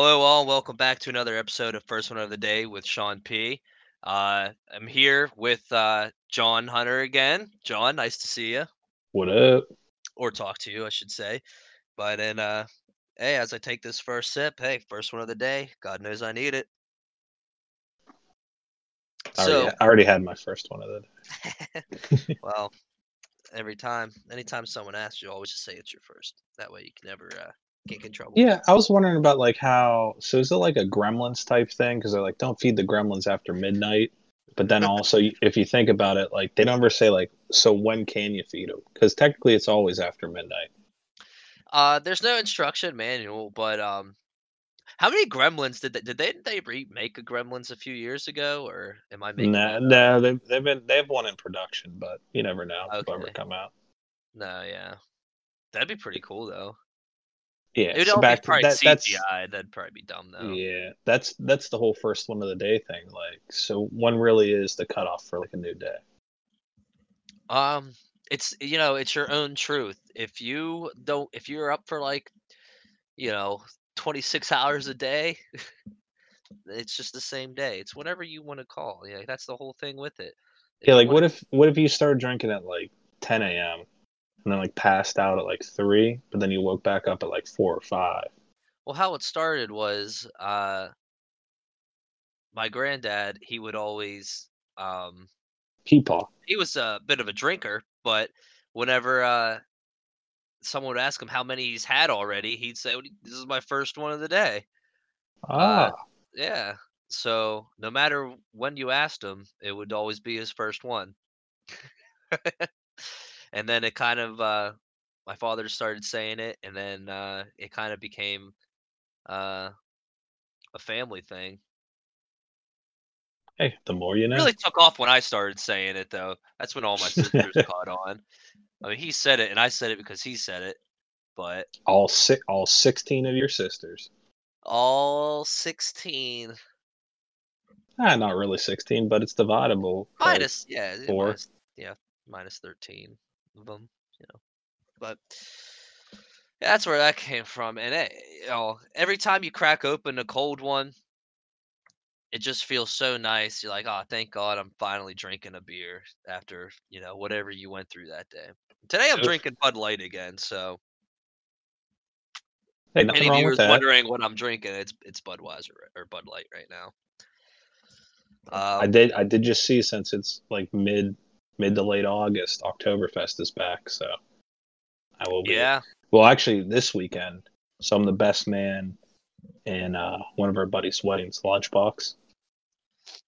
Hello, all. Welcome back to another episode of First One of the Day with Sean P. Uh, I'm here with uh, John Hunter again. John, nice to see you, What up? or talk to you, I should say. But then, uh, hey, as I take this first sip, hey, first one of the day. God knows I need it. I So, already, I already had my first one of the day. well, every time, anytime someone asks you, always just say it's your first. That way, you can never uh, get in trouble. Yeah, I was wondering about like how. So is it like a Gremlins type thing? Because they're like, don't feed the Gremlins after midnight. But then also, if you think about it, like they don't ever say like, so when can you feed them? Because technically, it's always after midnight. Uh, there's no instruction manual, but um, how many Gremlins did they did they they remake a Gremlins a few years ago, or am I making Nah, that? nah, they've, they've been they have one in production, but you never know if it'll ever come out. No, yeah, that'd be pretty cool though. Yeah, It would so all be back to probably that. That's CGI. That'd probably be dumb though. yeah, that's that's the whole first one of the day thing. Like, so when really is the cutoff for like a new day? Um, it's you know, it's your own truth. If you don't, if you're up for like, you know, 26 hours a day, it's just the same day. It's whatever you want to call. Yeah, that's the whole thing with it. If Yeah, like wanna- what if what if you started drinking at like 10 a.m. and then like passed out at like three, but then you woke back up at like four or five? Well, how it started was uh my granddad, he would always um Peepaw. he was a bit of a drinker, but whenever uh someone would ask him how many he's had already, he'd say, "This is my first one of the day." Ah, Yeah. So, no matter when you asked him, it would always be his first one. and then it kind of uh my father started saying it and then uh it kind of became uh a family thing. hey, the more you know. really took off when I started saying it though. That's when all my sisters caught on. I mean, he said it, and I said it because he said it. But All six, all 16 of your sisters. all sixteen Ah, not really 16, but it's dividable. minus, yeah, yeah, four. minus, yeah, minus thirteen of them, you know. But yeah, that's where that came from. And it, you know, every time you crack open a cold one, it just feels so nice. You're like, oh, thank God, I'm finally drinking a beer after you know whatever you went through that day. Today I'm Oof. drinking Bud Light again, so Hey, any viewers wondering what I'm drinking, it's it's Budweiser or Bud Light right now. I Um, did I did just see since it's like mid mid to late August, Oktoberfest is back, so I will be yeah, Well, actually, this weekend, so I'm the best man in uh, one of our buddies' weddings, Lunchbox.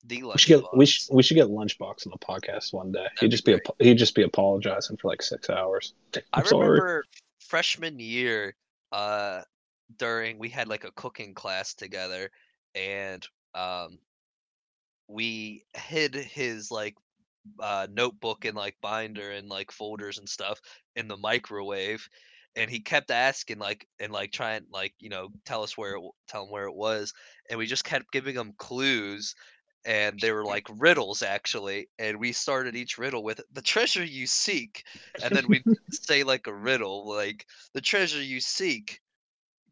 the We should get we Lunchbox. should, we should get Lunchbox on the podcast one day. That'd He'd just be apo- he'd just be apologizing for like six hours. I I'm sorry. remember freshman year, uh, during we had like a cooking class together, and um, we hid his like uh notebook and like binder and like folders and stuff in the microwave and he kept asking like and like trying like you know tell us where it tell him where it was and we just kept giving him clues and they were like riddles actually and we started each riddle with the treasure you seek and then we say like a riddle like the treasure you seek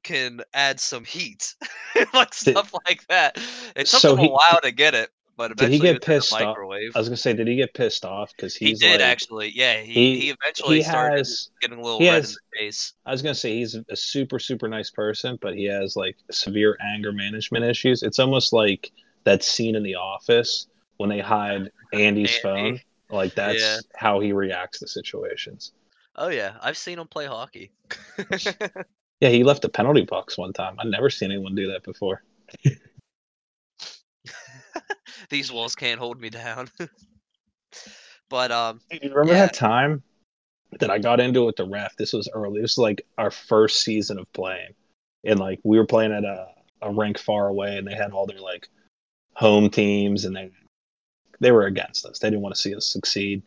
can add some heat like stuff like that it took So him a he- while to get it but Did he get it was in the pissed off? I was gonna say, did he get pissed off because he he's did like, actually. Yeah, he, he- he eventually he started has getting a little red has- in the face. I was gonna say he's a super super nice person, but he has like severe anger management issues. It's almost like that scene in The Office when they hide Andy's Andy. phone. Like that's Yeah. how he reacts to situations. Oh yeah, I've seen him play hockey. Yeah, he left the penalty box one time. I've never seen anyone do that before. These walls can't hold me down. but um, Hey, do you remember Yeah. that time that I got into it with the ref? This was early. This was like our first season of playing, and like we were playing at a, a rink far away, and they had all their like home teams, and they they were against us. They didn't want to see us succeed.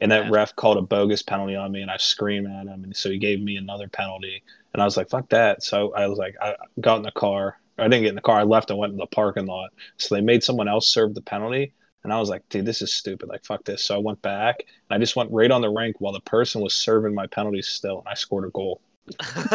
And that Yeah. ref called a bogus penalty on me, and I screamed at him, and so he gave me another penalty. And I was like, "Fuck that!" So I was like, I got in the car. I didn't get in the car. I left and went in the parking lot. So they made someone else serve the penalty. And I was like, dude, this is stupid. Like, fuck this. So I went back and I just went right on the rink while the person was serving my penalties still. And I scored a goal.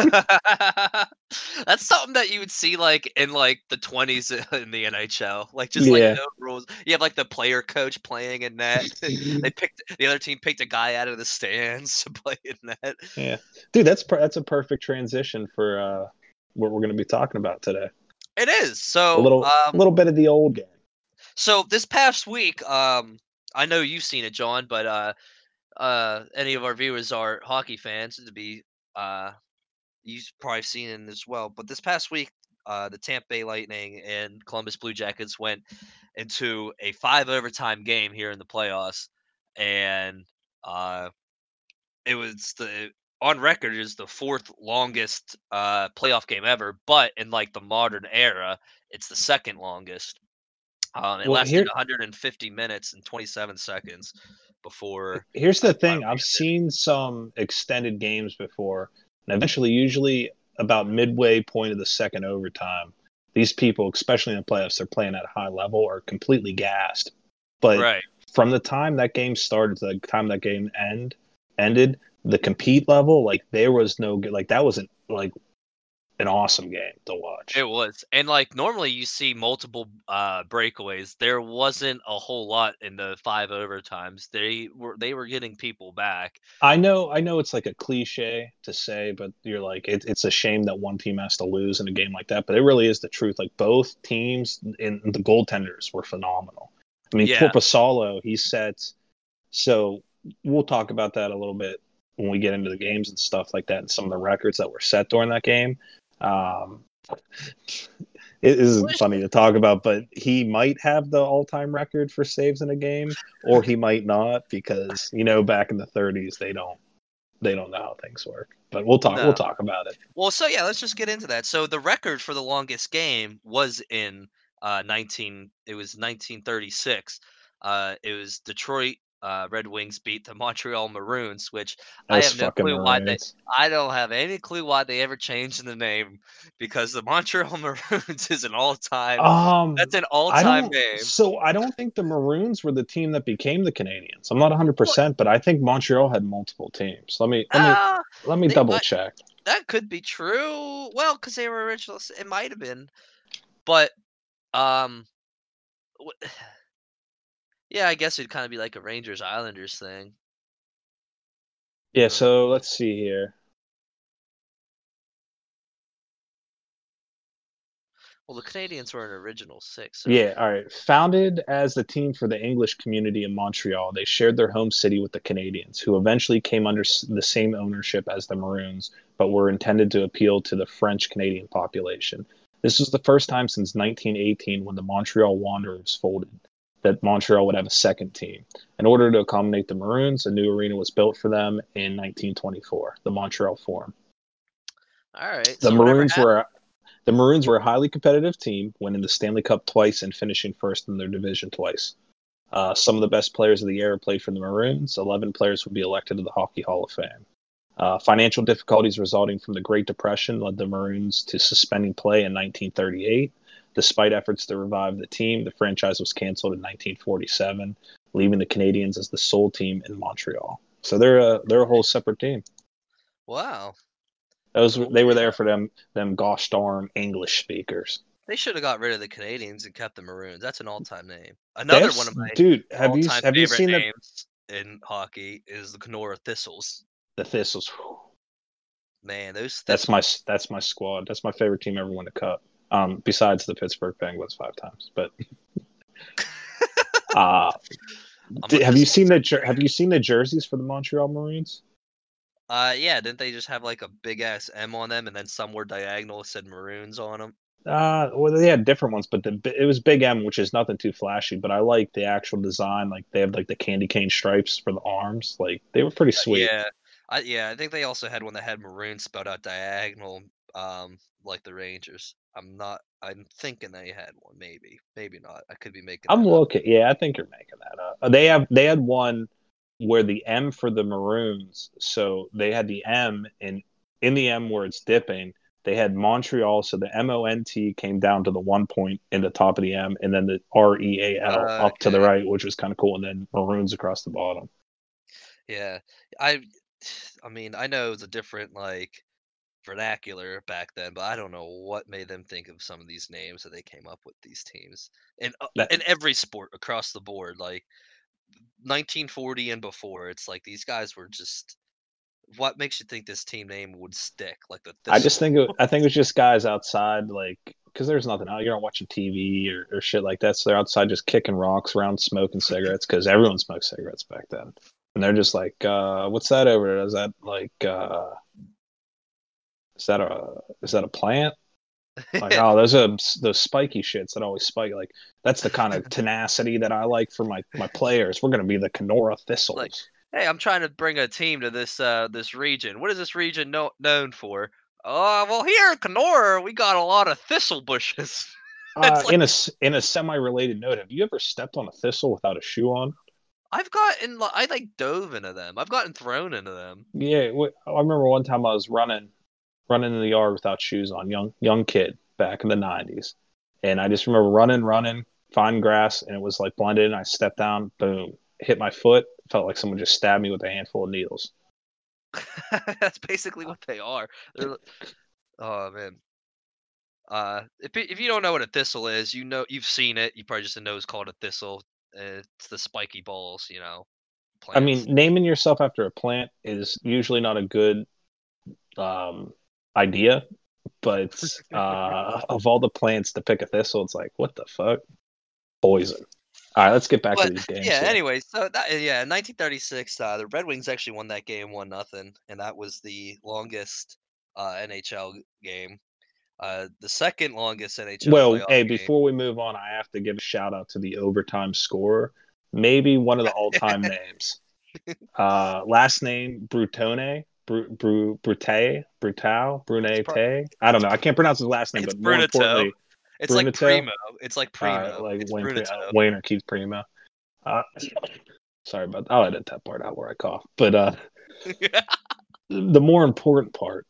That's something that you would see like in like the 20s in the NHL. Like just like Yeah. no rules. You have like the player coach playing in net. they picked the other team picked a guy out of the stands to play in net. Yeah, dude, that's that's a perfect transition for uh, what we're going to be talking about today. It is. So A little, um, little bit of the old game. So this past week, um, I know you've seen it, John, but uh, uh, any of our viewers are hockey fans to be uh, you've probably seen it as well. But this past week, uh, the Tampa Bay Lightning and Columbus Blue Jackets went into a five overtime game here in the playoffs, and uh, it was the on record is the fourth longest uh, playoff game ever. But in like the modern era, it's the second longest. Um, it Well, lasted here- 150 minutes and 27 seconds before. Here's the thing: I've seen some extended games before, and eventually, usually about midway point of the second overtime, these people, especially in the playoffs, they're playing at a high level, are completely gassed. But Right. from the time that game started to the time that game end ended, the compete level, like there was no good. Like that wasn't like an awesome game to watch. It was. And like normally you see multiple uh breakaways. There wasn't a whole lot in the five overtimes. They were they were getting people back. I know, I know, it's like a cliche to say, but you're like, it, it's a shame that one team has to lose in a game like that. But it really is the truth. Like both teams and the goaltenders were phenomenal. I mean, Yeah. Korpisalo, he set. So we'll talk about that a little bit when we get into the games and stuff like that, and some of the records that were set during that game. Um, it is funny to talk about, but he might have the all-time record for saves in a game, or he might not because you know back in the 30s they don't they don't know how things work. But we'll talk No. we'll talk about it. Well, so yeah, let's just get into that. So the record for the longest game was in uh 19 it was 1936. Uh it was Detroit uh, Red Wings beat the Montreal Maroons, which I have no clue why they I don't have any clue why they ever changed the name because the Montreal Maroons is an all-time Um, that's an all-time name. So I don't think the Maroons were the team that became the Canadiens. I'm not 100, percent but I think Montreal had multiple teams. Let me let me Ah, let me double might- check. that could be true. Well, because they were original, it might have been, but um, wh- yeah, I guess it'd kind of be like a Rangers Islanders thing. Yeah. So let's see here. Well, the Canadiens were an original six. so- Yeah, all right. Founded as the team for the English community in Montreal, they shared their home city with the Canadiens, who eventually came under the same ownership as the Maroons, but were intended to appeal to the French Canadian population. This was the first time since 1918 when the Montreal Wanderers folded that Montreal would have a second team. In order to accommodate the Maroons, a new arena was built for them in 1924, the Montreal Forum. All right. The so Maroons were the Maroons were a highly competitive team, winning the Stanley Cup twice and finishing first in their division twice. Uh, some of the best players of the era played for the Maroons. Eleven players would be elected to the Hockey Hall of Fame. Uh, financial difficulties resulting from the Great Depression led the Maroons to suspending play in 1938. Despite efforts to revive the team, the franchise was canceled in 1947, leaving the Canadiens as the sole team in Montreal. So they're a they're a whole separate team. Wow. Those they were there for them them gosh darn English speakers. They should have got rid of the Canadiens and kept the Maroons. That's an all-time name. Another have one of my dude. Have you have you favorite seen the in hockey is the Kenora Thistles. the Thistles? Man, those That's my that's my squad. That's my favorite team ever won a cup. Um, besides the Pittsburgh Penguins five times, but uh, I'm d- a have you seen the jer- have you seen the jerseys for the Montreal Maroons? Uh, yeah, didn't they just have like a big ass M on them, and then some were diagonal said Maroons on them? Uh, well, they had different ones, but the it was Big M, which is nothing too flashy. But I like the actual design. Like they have like the candy cane stripes for the arms. Like they were pretty sweet. Yeah, I yeah, I think they also had one that had Maroon spelled out diagonal, um, like the Rangers. I'm not. I'm thinking they had one. Maybe, maybe not. I could be making. I'm that up. looking. Yeah, I think you're making that up. Uh, They have they had one where the M for the Maroons. So they had the M and in the M where it's dipping, they had Montreal. So the M O N T came down to the one point in the top of the M, and then the R E A L Uh, up to the right, which was kind of cool, and then Maroons across the bottom. Yeah, I. I mean, I know the different like vernacular back then, but I don't know what made them think of some of these names that they came up with these teams. And uh, in every sport across the board, like 1940 and before, it's like these guys were just. What makes you think this team name would stick? Like the. I just think it, I think it was just guys outside, like because there's nothing out. You're not watching TV or, or shit like that. So they're outside just kicking rocks around, smoking cigarettes because everyone smoked cigarettes back then. And they're just like, uh, "What's that over there? Is that like, uh, is that a is that a plant? Like, oh, those are those spiky shits that always spike. Like that's the kind of tenacity that I like for my my players. We're gonna be the Kenora Thistles. hey, I'm trying to bring a team to this uh this region. What is this region no- known for? Oh, well, here in Kenora, we got a lot of thistle bushes. Uh, like- in a in a semi related note, have you ever stepped on a thistle without a shoe on? I've gotten, I like dove into them. I've gotten thrown into them. Yeah, I remember one time I was running, running in the yard without shoes on, young young kid back in the '90s, and I just remember running, running, fine grass, and it was like blended. And I stepped down, boom, hit my foot. Felt like someone just stabbed me with a handful of needles. That's basically what they are. They're, oh man. Uh, if if you don't know what a thistle is, you know you've seen it. You probably just know it's called a thistle. It's the spiky balls, you know. I mean, naming yourself after a plant is usually not a good um, idea, but uh, of all the plants to pick a thistle, it's like, what the fuck? Poison. All right, let's get back to these games. yeah. here. Anyway, so that, yeah, in 1936, uh, the Red Wings actually won that game one nothing, and that was the longest uh, NHL game. Uh, the second longest NHL. Well, hey, game. before we move on, I have to give a shout out to the overtime scorer, maybe one of the all time names. Uh, last name Brutone, Bru, Bru, Brute, Brutal, Brune prob- Tay. I don't know. I can't pronounce his last name, It's but more importantly, it's like primo. It's like primo. uh, like it's Wayne, Wayne or Keith Primeau. Uh, sorry about that. I'll edit that part out where I cough. But uh, the more important part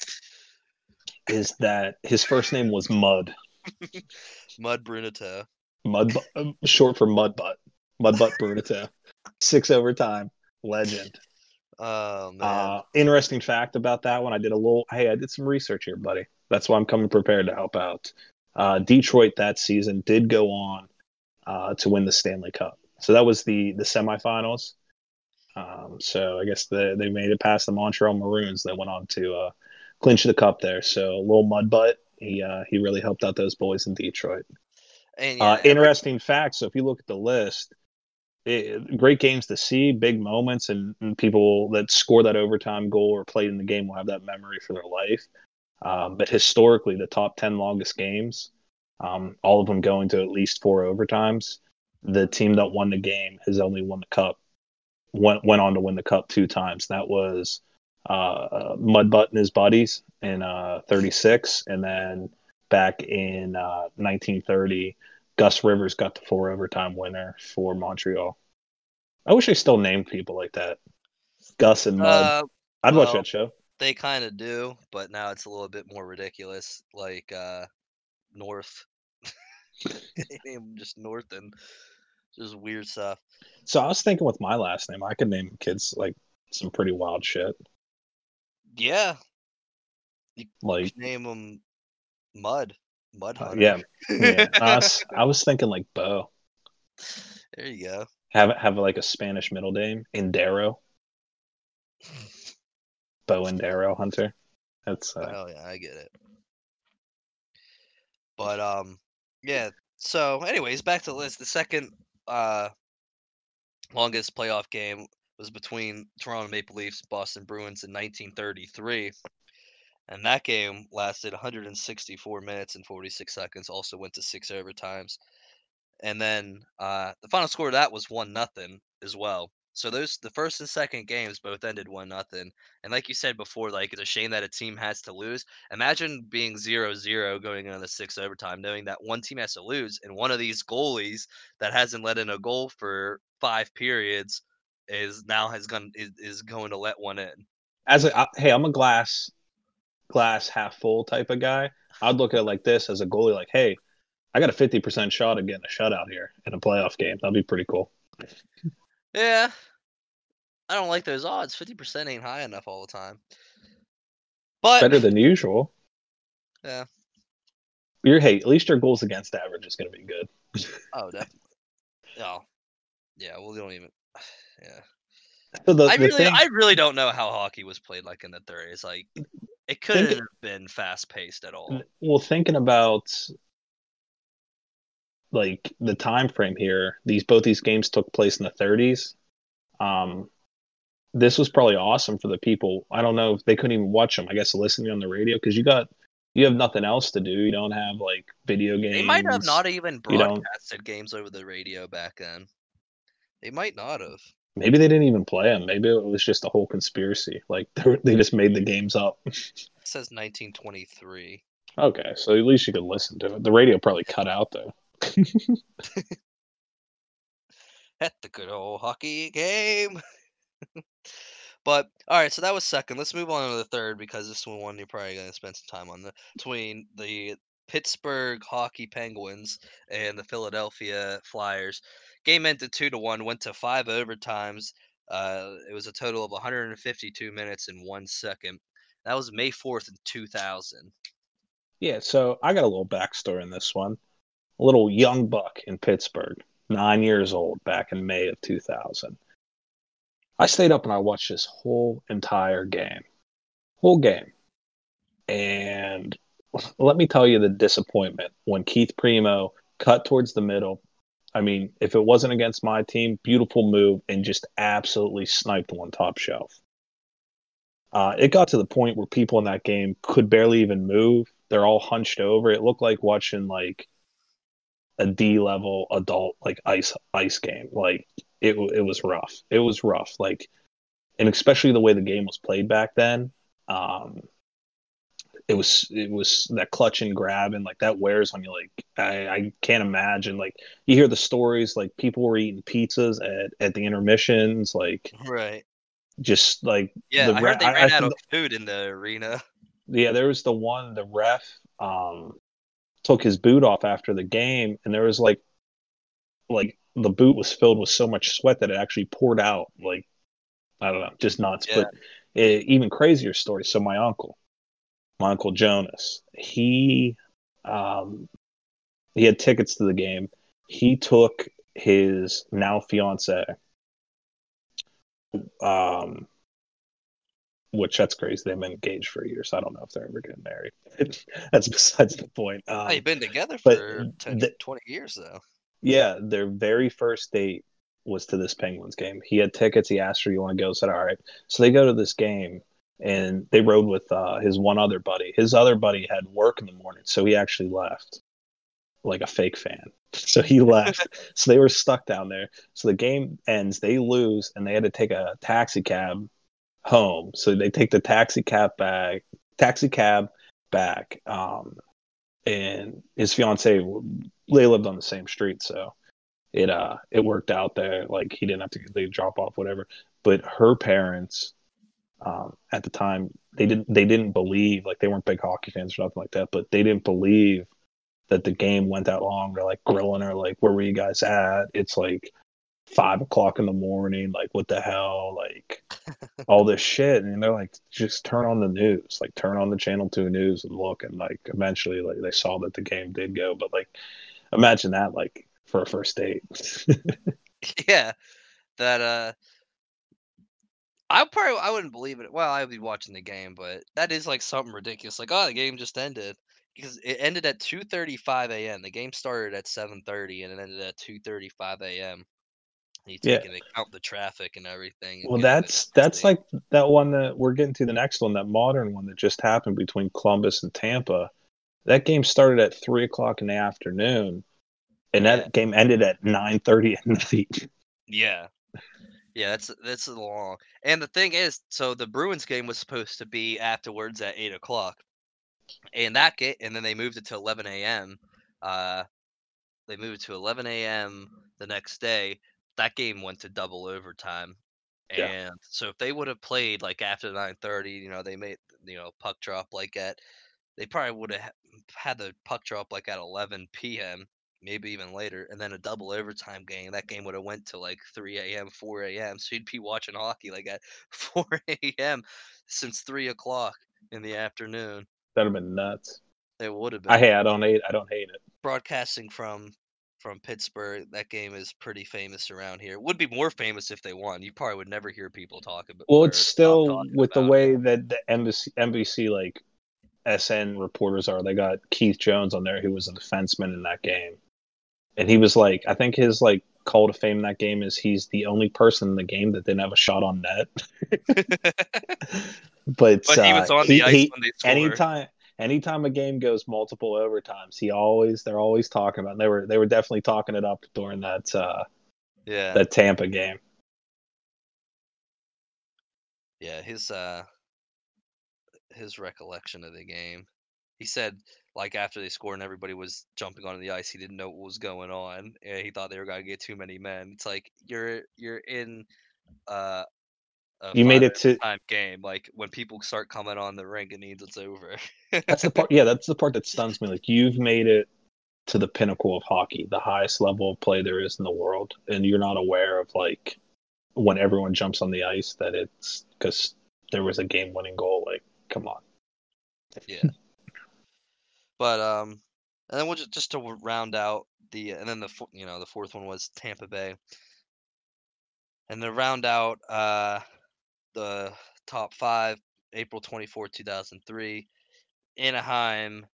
is that his first name was Mud. Mud Bruneteau. Mud, short for Mud Butt. Mud Butt Bruneteau. Six overtime. Legend. Oh man. Uh, interesting fact about that one. I did a little. Hey, I did some research here, buddy. That's why I'm coming prepared to help out. Uh, Detroit that season did go on uh, to win the Stanley Cup. So that was the the semifinals. Um, so I guess the, they made it past the Montreal Maroons. They went on to uh, clinch the cup there. So a little mud butt. He uh, he really helped out those boys in Detroit. and Uh, yeah, every- interesting fact. So if you look at the list, great games to see, big moments, and, and people that score that overtime goal or played in the game will have that memory for their life. Um, but historically, the top ten longest games, um, all of them going to at least four overtimes. The team that won the game has only won the cup. Went went on to win the cup two times. That was uh, Mudbutt and his buddies in uh, '36, and then back in uh, 1930, Gus Rivers got the four overtime winner for Montreal. I wish they still named people like that. Gus and Mud. uh, I'd watch that show. they kind of do, but now it's a little bit more ridiculous. Like uh, North, They name just North and just weird stuff. So I was thinking with my last name, I could name kids like some pretty wild shit. Yeah, you Like, name them Mud, Mud uh, Hunter. yeah, yeah. I, was, I was thinking like Bo. there you go. Have have like a Spanish middle name, Indaro. Bo Indaro Hunter. That's uh, Oh yeah, I get it. But um, yeah. So, anyways, back to the list. The second uh longest playoff game was between Toronto Maple Leafs Boston Bruins in 1933, and that game lasted 164 minutes and 46 seconds. Also went to six overtimes, and then uh the final score of that was one nothing as well. So those the first and second games both ended one nothing. And like you said before, like it's a shame that a team has to lose. Imagine being 0-0 going into the sixth overtime, knowing that one team has to lose, and one of these goalies that hasn't let in a goal for five periods is now has gone is, is going to let one in. as a I, hey, I'm a glass glass half full type of guy. I'd look at it like this as a goalie, like, hey, I got a 50% shot of getting a shutout here in a playoff game. That'd be pretty cool. Yeah. I don't like those odds. 50% ain't high enough all the time. But better than usual. Yeah. Your hey, at least your goals against average is going to be good. oh, definitely. Oh, yeah. Well, we don't even. Yeah. So the, I the really, thing, I really don't know how hockey was played like in the 30s. Like, it couldn't have been fast paced at all. well, thinking about like the time frame here, these both these games took place in the 30s. Um, this was probably awesome for the people. I don't know if they couldn't even watch them. I guess listening on the radio because you got you have nothing else to do. You don't have like video games. They might have not even broadcasted games over the radio back then. They might not have. Maybe they didn't even play them. Maybe it was just a whole conspiracy. Like they, they hmm. just made the games up. It says 1923. okay, so at least you could listen to it. The radio probably cut out though. At the good old hockey game. but all right, so that was second. Let's move on to the third because this one you're probably gonna spend some time on the between the Pittsburgh Hockey Penguins and the Philadelphia Flyers. Game ended two to one, went to five overtimes. Uh, it was a total of 152 minutes and one second. That was May 4th in 2000. Yeah, so I got a little backstory in this one. A little young buck in Pittsburgh, nine years old, back in May of 2000. I stayed up and I watched this whole entire game, whole game. And let me tell you the disappointment when Keith Primeau cut towards the middle. I mean, if it wasn't against my team, beautiful move and just absolutely sniped one top shelf. Uh, it got to the point where people in that game could barely even move. They're all hunched over. It looked like watching like a D level adult like ice ice game. Like it it was rough. It was rough. Like and especially the way the game was played back then. Um, it was it was that clutch and grab and like that wears on you. Like I, I can't imagine. Like you hear the stories. Like people were eating pizzas at at the intermissions. Like Right. just like Yeah, the I heard they ran I out of food in the arena. yeah, there was the one the ref um took his boot off after the game and there was like like the boot was filled with so much sweat that it actually poured out like I don't know, just nuts. Yeah. But eh, even crazier story. So my uncle, my uncle Jonas, he um he had tickets to the game. He took his now fiance um which that's crazy. They've been engaged for years. I don't know if they're ever getting married. that's besides the point. Um, you've been together for 10, the- 20 years though. yeah, their very first date was to this Penguins game. He had tickets. He asked her, "You want to go?" Said, "All right." So they go to this game, and they rode with uh, his one other buddy. His other buddy had work in the morning, so he actually left, like a fake fan. So he left. so they were stuck down there. So the game ends. They lose, and they had to take a taxi cab home. So they take the taxi cab back, taxi cab back. Um, and his fiance, they lived on the same street, so it uh it worked out there. Like he didn't have to they drop off whatever. But her parents, um, at the time, they didn't they didn't believe like they weren't big hockey fans or nothing like that, but they didn't believe that the game went that long. They're like grilling her, like, where were you guys at? It's like five o'clock in the morning. Like, what the hell? Like, all this shit. And they're like, just turn on the news. Like, turn on the Channel 2 news and look. And, like, eventually, like, they saw that the game did go. But, like, imagine that, like, for a first date. yeah, that uh, I probably I wouldn't believe it. Well, I'd be watching the game, but that is like something ridiculous. Like, oh, the game just ended because it ended at 2:35 a.m. The game started at 7:30 and it ended at 2:35 a.m. You Yeah. take into account the traffic and everything. and well, that's that's like that one that we're getting to the next one, that modern one that just happened between Columbus and Tampa. That game started at three o'clock in the afternoon, and that game ended at nine thirty at night. Yeah. Yeah, that's that's long. And the thing is, so the Bruins game was supposed to be afterwards at eight o'clock, and that get and then they moved it to eleven a.m. Uh, they moved it to eleven a.m. the next day. That game went to double overtime, Yeah. and so if they would have played like after nine thirty, you know, they made you know puck drop like at they probably would have had the puck drop like at eleven p.m maybe even later, and then a double overtime game. That game would have went to like 3 a.m., 4 a.m. So you'd be watching hockey like at 4 a.m. since three o'clock. in the afternoon. That'd have been nuts. It would have been. I hate. I don't hate. I don't hate it. broadcasting from from Pittsburgh. That game is pretty famous around here. Would be more famous if they won. You probably would never hear people talk about. Well, it's still with the about it. way that the NBC, NBC like SN reporters are. They got Keith Jones on there, who was a defenseman in that game, and he was like, I think his like call to fame in that game is he's the only person in the game that didn't have a shot on net. but but he was uh, on the he- ice he- when they scored. anytime anytime a game goes multiple overtimes, he always they're always talking about. They were they were definitely talking it up during that uh, Yeah, that Tampa game. yeah. His uh, his recollection of the game. He said like after they scored and everybody was jumping onto the ice, he didn't know what was going on. And he thought they were gonna get too many men. It's like you're you're in uh. A You made it to time game. Like when people start coming on the rink, it means it's over. That's the part. Yeah, that's the part that stuns me. Like you've made it to the pinnacle of hockey, the highest level of play there is in the world, and you're not aware of like when everyone jumps on the ice that it's because there was a game-winning goal. Like, come on. yeah. But um, and then we'll just just to round out the and then the you know the fourth one was Tampa Bay, and to round out uh the top five, April twenty fourth, two thousand three, Anaheim.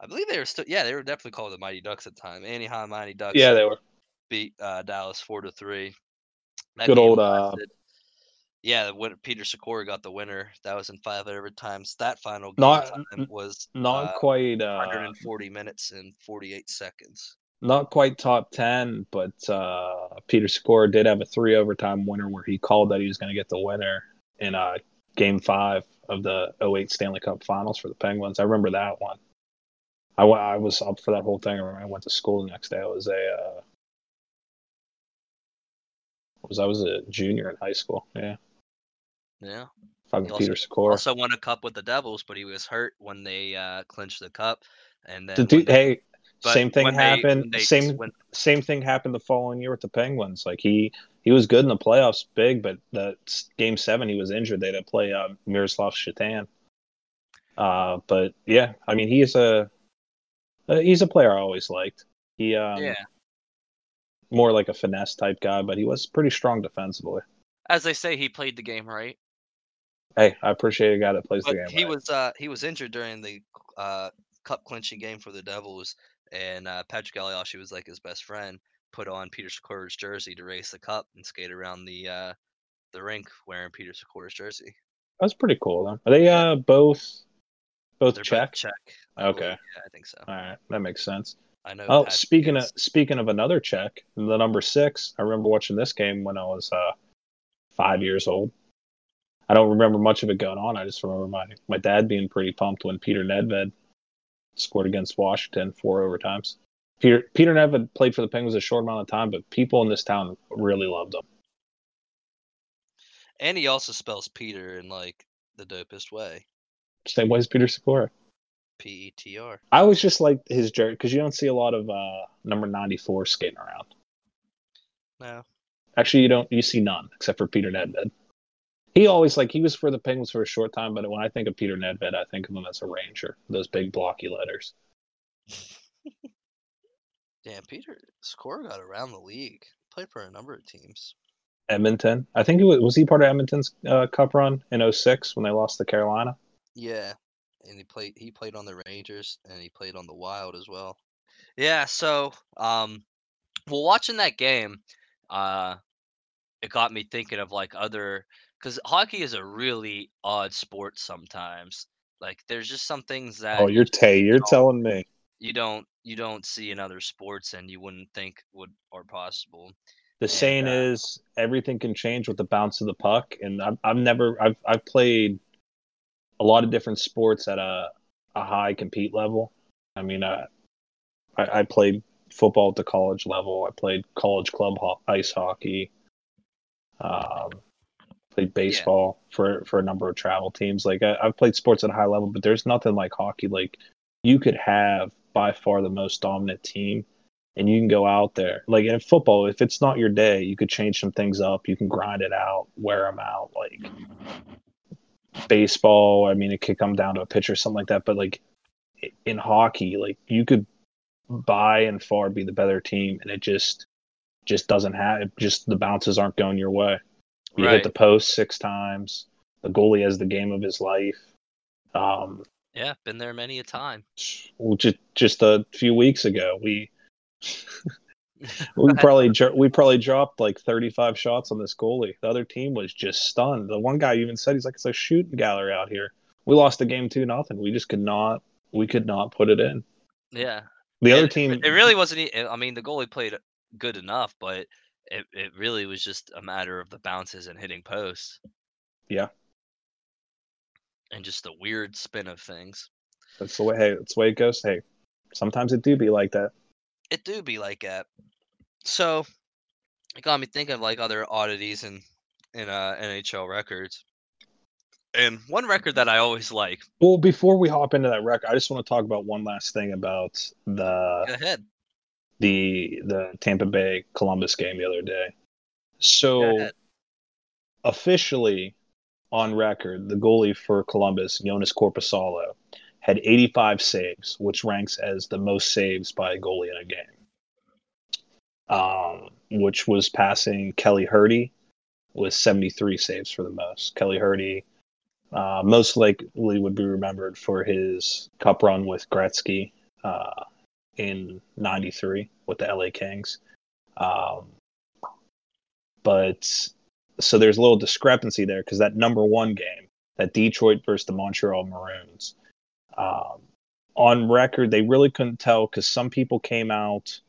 I believe they were still yeah they were definitely called the Mighty Ducks at the time. Anaheim Mighty Ducks Yeah, they were. beat uh, Dallas four to three. That Good old, uh, yeah, winner, Peter Sykora got the winner. That was in five overtimes. That final game Not- time was Not uh, quite. Uh, 140 minutes and 48 seconds. not quite top 10, but uh, Peter Sykora did have a three overtime winner where he called that he was going to get the winner in uh, game five of the 08 Stanley Cup finals for the Penguins. I remember that one. I, I was up for that whole thing. I remember I went to school the next day. I was a, uh, was I was a junior in high school. Yeah. Yeah. Fucking He Peter also- Sykora. Also won a cup with the Devils, but he was hurt when they uh, clinched the cup. And then The dude, they- hey, same thing they- happened. when they same when- same thing happened the following year with the Penguins. Like he he was good in the playoffs, big, but the game seven he was injured. They had to play uh, Miroslav Satan. Uh, but yeah, I mean he's a uh, he's a player I always liked. He um, yeah. more like a finesse type guy, but he was pretty strong defensively. As they say, he played the game right. Hey, I appreciate a guy that plays But the game. he right. was uh, he was injured during the uh, cup clinching game for the Devils, and uh, Patrik Elias was like his best friend. Put on Peter Sykora's jersey to race the cup and skate around the uh, the rink wearing Peter Sykora's jersey. That's pretty cool. Though. Are they uh both both They're both Czech? Czech. I Okay. believe. Yeah, I think so. All right, that makes sense. I know. Oh, Patrick speaking of speaking of another Czech, the number six. I remember watching this game when I was uh, five years old. I don't remember much of it going on. I just remember my my dad being pretty pumped when Peter Nedved scored against Washington four overtimes. Peter Peter Nedved played for the Penguins a short amount of time, but people in this town really loved him. and he also spells Peter in like the dopest way. Same way as Peter Sykora. P E T R. I always just liked his jersey because you don't see a lot of uh, number ninety four skating around. No. Actually, you don't. You see none except for Peter Nedved. He always like he was for the Penguins for a short time, but when I think of Peter Nedved, I think of him as a Ranger. Those big blocky letters. Damn, Peter Sykora got around the league. Played for a number of teams. Edmonton. I think it was was he part of Edmonton's uh, Cup run in 06 when they lost to Carolina. Yeah, and he played. He played on the Rangers and he played on the Wild as well. Yeah. So, um, well, watching that game, uh, it got me thinking of like other because hockey is a really odd sport sometimes. Like, there's just some things that Oh, you're Tay. You're telling me. you don't you don't see in other sports and you wouldn't think would are possible. The saying uh, is everything can change with the bounce of the puck, and I've, I've never I've I've played a lot of different sports at a a high compete level. I mean, uh, I, I played football at the college level. I played college club ho- ice hockey. Um, played baseball for for a number of travel teams. Like I, I've played sports at a high level, but there's nothing like hockey. Like you could have by far the most dominant team and you can go out there. Like in football, if it's not your day, you could change some things up. You can grind it out, wear them out. Like baseball, I mean, it could come down to a pitch or something like that. But like in hockey, like you could by and far be the better team, and it just just doesn't have. Just the bounces aren't going your way. You Right. hit the post six times. The goalie has the game of his life. Um, Yeah, been there many a time. well, just just a few weeks ago, we we probably we probably dropped like 35 shots on this goalie. The other team was just stunned. The one guy even said he's like it's a shooting gallery out here. We lost the game two nothing. We just could not we could not put it in. Yeah. The other team It really wasn't. I mean, the goalie played good enough, but it, it really was just a matter of the bounces and hitting posts. Yeah. And just the weird spin of things. that's the way hey, that's the way it goes. Hey, sometimes it do be like that. It do be like that. So it got me thinking of like other oddities in in uh, NHL records. And one record that I always like. Well, before we hop into that record, I just want to talk about one last thing about the Go ahead. The the Tampa Bay Columbus game the other day. So officially on record, the goalie for Columbus, Joonas Korpisalo, had 85 saves, which ranks as the most saves by a goalie in a game. Um, which was passing Kelly Hrudey with 73 saves for the most. Kelly Hrudey uh, most likely would be remembered for his cup run with Gretzky uh, in 93 with the LA Kings. Um, but so there's a little discrepancy there because that number one game, that Detroit versus the Montreal Maroons, um, on record, they really couldn't tell because some people came out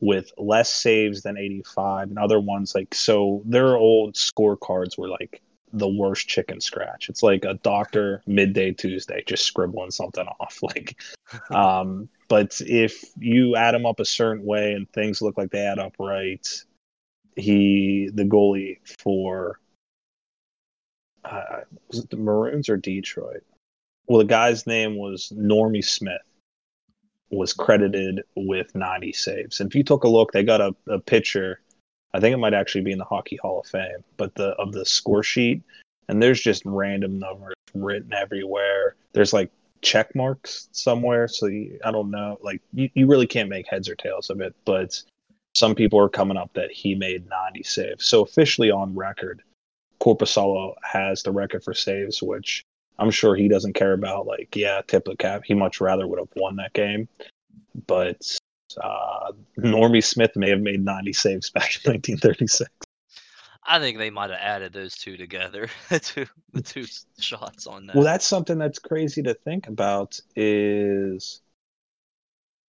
with less saves than 85 and other ones like so their old scorecards were like the worst chicken scratch it's like a doctor midday tuesday just scribbling something off like um but if you add them up a certain way and things look like they add up right he the goalie for uh, was it the Maroons or Detroit? Well, the guy's name was Normie Smith. Was credited with 90 saves. And if you took a look, they got a, a picture. I think it might actually be in the Hockey Hall of Fame, but the of the score sheet, and there's just random numbers written everywhere. There's like check marks somewhere, so you, I don't know. Like you, you really can't make heads or tails of it, but some people are coming up that he made 90 saves. So officially on record, Korpisalo has the record for saves, which I'm sure he doesn't care about. Like, yeah, tip the cap. He much rather would have won that game. But uh, Normie Smith may have made 90 saves back in 1936. I think they might have added those two together. the two the mm. two shots on that. Well, that's something that's crazy to think about. Is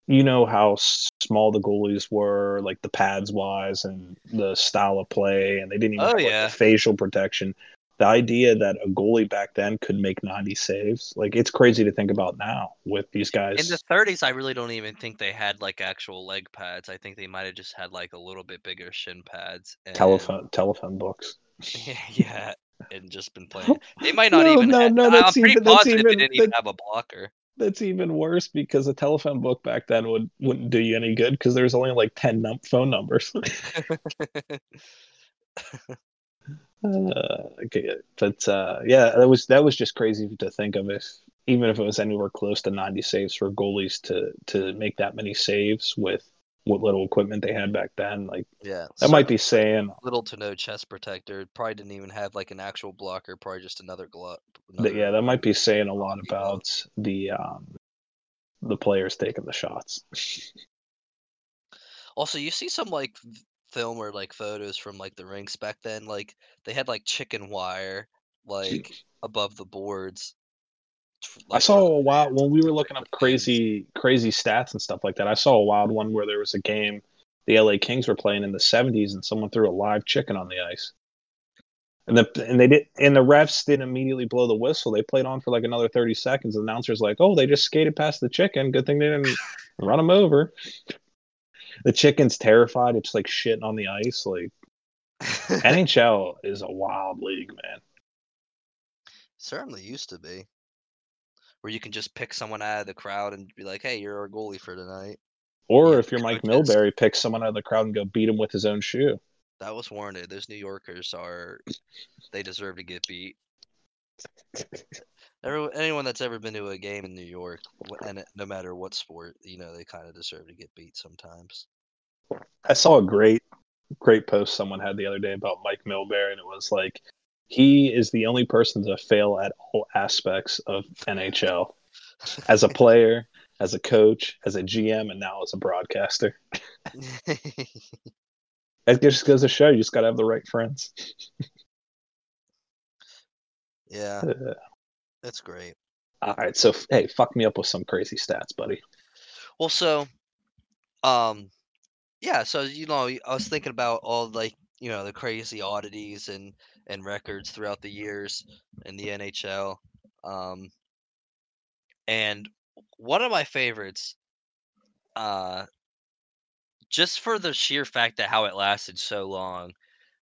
you know how small the goalies were, like the pads wise, and the style of play, and they didn't even Oh, have like, yeah. the facial protection. The idea that a goalie back then could make 90 saves, like it's crazy to think about now with these guys. In the 30s, I really don't even think they had like actual leg pads. I think they might have just had like a little bit bigger shin pads. And, telephone telephone books. yeah, and just been playing. They might not No, even. no, have, no, I'm pretty even- that's positive even- they didn't even have a blocker. That's even worse because a telephone book back then would wouldn't do you any good because there's only like 10 num- phone numbers. Uh, okay, but uh, yeah, that was that was just crazy to think of. If even if it was anywhere close to 90 saves for goalies to to make that many saves with what little equipment they had back then, like yeah, that might be saying little to no chest protector. Probably didn't even have like an actual blocker. Probably just another glove. yeah, that might be saying a lot about the um the players taking the shots. Also, you see some like film or like photos from like the rinks back then. Like they had like chicken wire like above the boards. tr- I saw a wild when we were looking up crazy crazy stats and stuff like that. I saw a wild one where there was a game the LA Kings were playing in the 70s and someone threw a live chicken on the ice. And the and they did and the refs didn't immediately blow the whistle. They played on for like another 30 seconds. The announcer's like, "Oh, they just skated past the chicken. Good thing they didn't run him over." The chicken's terrified. It's like shitting on the ice. Like NHL is a wild league, man. Certainly used to be. Where you can just pick someone out of the crowd and be like, "Hey, you're our goalie for tonight." Or if you're Mike. Milbury, pick someone out of the crowd and go beat him with his own shoe. That was warranted. Those New Yorkers are, they deserve to get beat. Everyone, anyone that's ever been to a game in New York, wh- and it- no matter what sport, you know they kind of deserve to get beat sometimes. I saw a great, great post someone had the other day about Mike Milbury, and it was like, he is the only person to fail at all aspects of NHL as a player, as a coach, as a GM, and now as a broadcaster. It just goes to show you just got to have the right friends. yeah, Uh, that's great. all right, so hey, fuck me up with some crazy stats, buddy. Well, so, um, yeah, so you know, I was thinking about all like you know the crazy oddities and and records throughout the years in the NHL, um, and one of my favorites, uh, just for the sheer fact that how it lasted so long,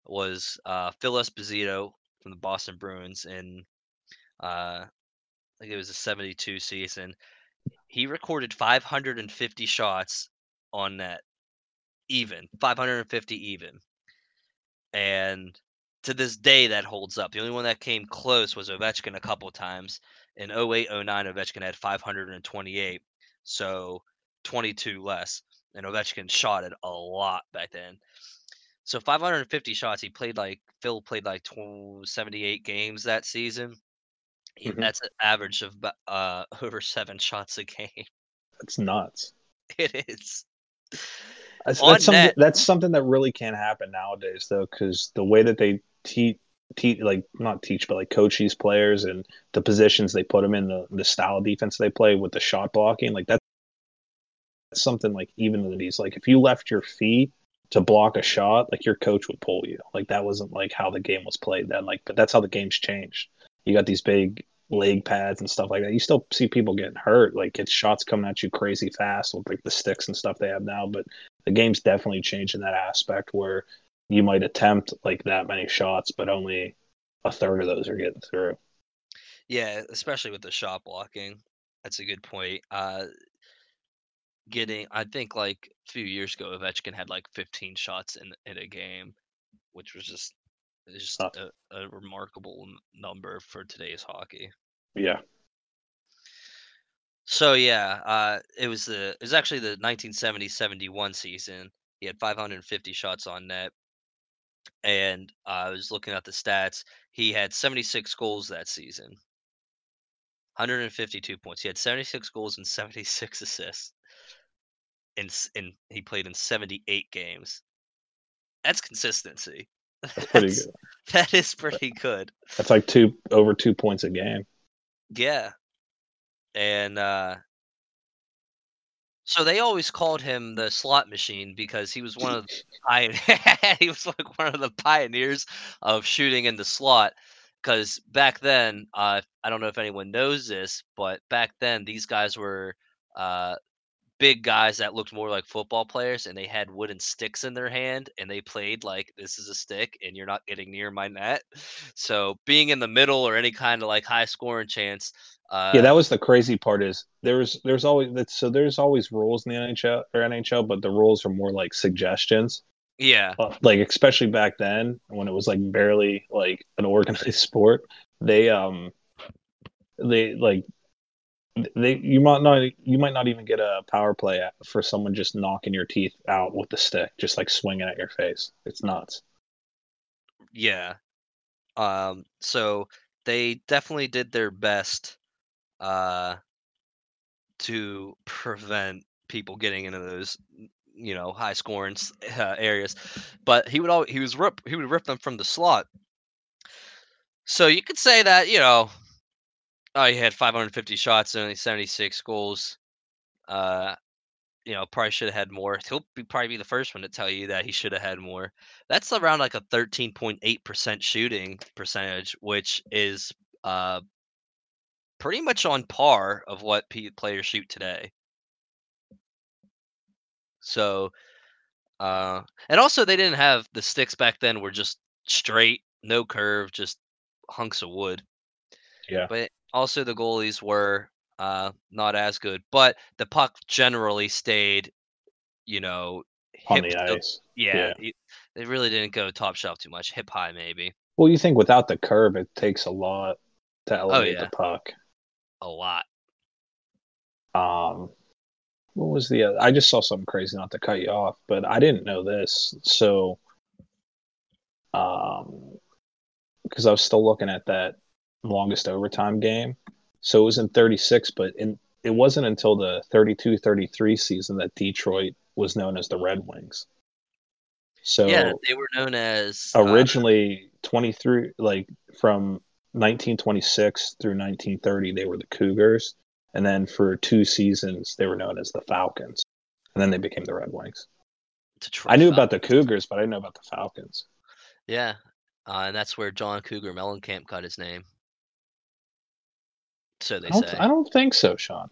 was uh, Phil Esposito from the Boston Bruins in, uh, I think it was a '72 season. He recorded 550 shots on net, even 550 even, and to this day that holds up. The only one that came close was Ovechkin a couple times. In 08 09, Ovechkin had 528, so 22 less. And Ovechkin shot it a lot back then. So 550 shots. He played like Phil played like 20, 78 games that season. He, Mhm. That's an average of uh, over seven shots a game. That's nuts. It is. That's, that's something. net. That's something that really can't happen nowadays, though, because the way that they teach, teach, like not teach, but like coach these players and the positions they put them in, the the style of defense they play with the shot blocking, like that- that's something like even in these, like if you left your feet to block a shot, like your coach would pull you. Like that wasn't like how the game was played then. Like, but that's how the game's changed. You got these big leg pads and stuff like that. You still see people getting hurt. Like it's shots coming at you crazy fast with like the sticks and stuff they have now. But the game's definitely changed in that aspect where you might attempt like that many shots, but only a third of those are getting through. Yeah, especially with the shot blocking. That's a good point. Uh, getting, I think like a few years ago, Ovechkin had like 15 shots in in a game, which was just it's just Huh. a, a remarkable number for today's hockey. Yeah. So yeah, uh, it was the it was actually the 1970-71 season. He had 550 shots on net, and uh, I was looking at the stats. He had 76 goals that season, 152 points. He had 76 goals and 76 assists. and in he played in 78 games. That's consistency. That's pretty That's- good. That is pretty good. That's like two over two points a game. Yeah. And uh so they always called him the slot machine because he was one of the pioneers. he was like one of the pioneers of shooting in the slot. Because back then, uh, I don't know if anyone knows this, but back then these guys were uh, big guys that looked more like football players, and they had wooden sticks in their hand, and they played like this is a stick, and you're not getting near my net. So being in the middle or any kind of like high scoring chance. Uh, yeah, that was the crazy part. Is there's there's always so there's always rules in the NHL or NHL, but the rules are more like suggestions. yeah. Uh, like especially back then when it was like barely like an organized sport they um they like they you might not you might not even get a power play for someone just knocking your teeth out with the stick just like swinging at your face it's nuts Yeah. Um, so they definitely did their best uh, to prevent people getting into those, you know, high scoring uh, areas. But he would always he was rip he would rip them from the slot. So you could say that you know, oh, he had 550 shots and only 76 goals. Uh, you know, probably should have had more. He'll be, probably be the first one to tell you that he should have had more. That's around like a 13.8% shooting percentage, which is uh pretty much on par of what P- players shoot today. So, uh, and also they didn't have the sticks back then were just straight, no curve, just hunks of wood. Yeah. But also the goalies were uh not as good, but the puck generally stayed, you know, on the to- ice yeah, Yeah. y- they really didn't go top shelf too much. Hip high maybe. well you think without the curve it takes a lot to elevate yeah. the puck. A lot. Um, what was the other? I just saw something crazy. Not to cut you off, but I didn't know this. So, um, because I was still looking at that longest overtime game. So it was in 36, but in it wasn't until the 32-33 season that Detroit was known as the Red Wings. So yeah, they were known as uh, originally 23 like from 1926 through 1930 they were the Cougars and then for two seasons they were known as the Falcons and then they became the Red Wings. Detroit I knew about the Cougars but I didn't know about the Falcons. Yeah, uh, and that's where John Cougar Mellencamp got his name. So they I say. I don't think so, Sean.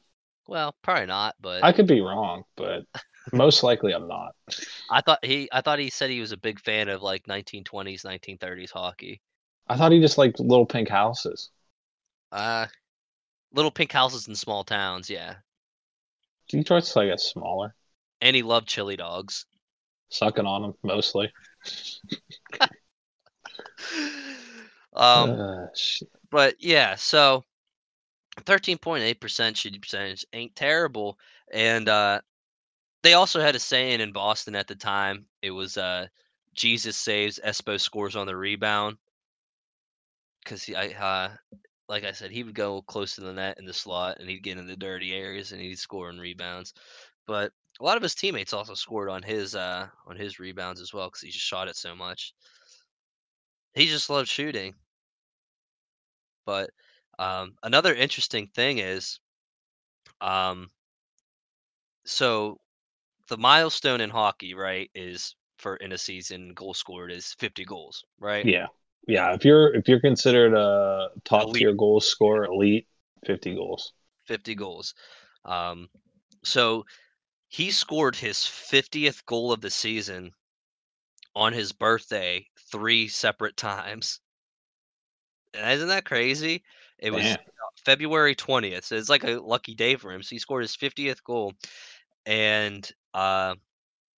Well, probably not, but I could be wrong, but most likely I'm not. I thought he I thought he said he was a big fan of like 1920s, 1930s hockey. I thought he just liked little pink houses. Uh little pink houses in small towns, yeah. Detroit's like a smaller, And he loved chili dogs. sucking on them mostly. um Uh, but yeah, so 13.8% shooting percentage ain't terrible. And uh they also had a saying in Boston at the time. It was uh Jesus saves, Espo scores on the rebound. Cause he, I, uh, like I said, he would go close to the net in the slot, and he'd get in the dirty areas, and he'd score on rebounds. But a lot of his teammates also scored on his uh on his rebounds as well, because he just shot it so much. He just loved shooting. But um, another interesting thing is, um, so the milestone in hockey, right, is for in a season goal scored is 50 goals, right? yeah, yeah. If you're if you're considered a top Elite. tier goal scorer, elite, fifty goals. 50 goals. Um, so he scored his 50th goal of the season on his birthday three separate times. And isn't that crazy? It was Damn. February 20th. So it's like a lucky day for him. So he scored his 50th goal. And uh,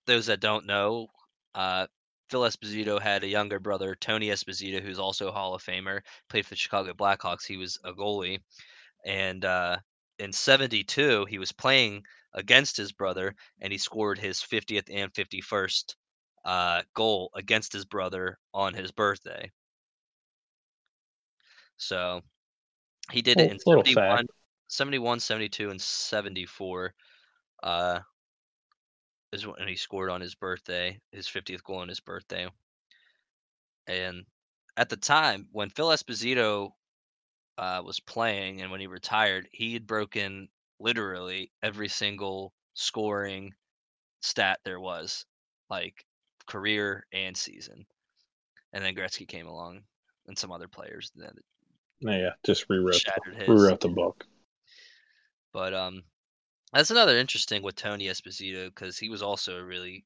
those that don't know, uh, Phil Esposito had a younger brother, Tony Esposito, who's also a Hall of Famer, played for the Chicago Blackhawks. He was a goalie. And uh, in 72, he was playing against his brother, and he scored his 50th and 51st uh, goal against his brother on his birthday. So he did it in Little- little 71, 71, 72, and 74. Uh, is when he scored on his birthday, his 50th goal on his birthday. And at the time, when Phil Esposito uh, was playing and when he retired, he had broken literally every single scoring stat there was, like career and season. And then Gretzky came along and some other players that Yeah, yeah, just rewrote his. rewrote the book. But um, that's another interesting with Tony Esposito because he was also a really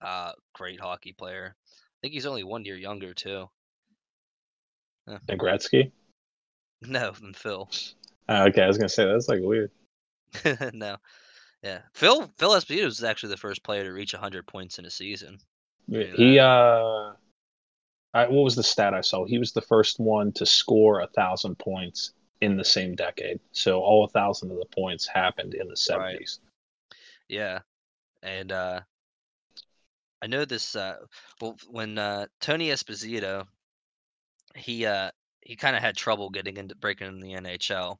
uh great hockey player. I think he's only one year younger too. And Gretzky. No, than Phil. Uh, okay, I was gonna say that's like weird. no, yeah, Phil Phil Esposito was actually the first player to reach 100 points in a season. He uh, I, what was the stat I saw? He was the first one to score a thousand points in the same decade. So all a thousand of the points happened in the Right. seventies. Yeah, and uh, I know this. Uh, well, when uh, Tony Esposito, he uh, he kind of had trouble getting into breaking in the NHL.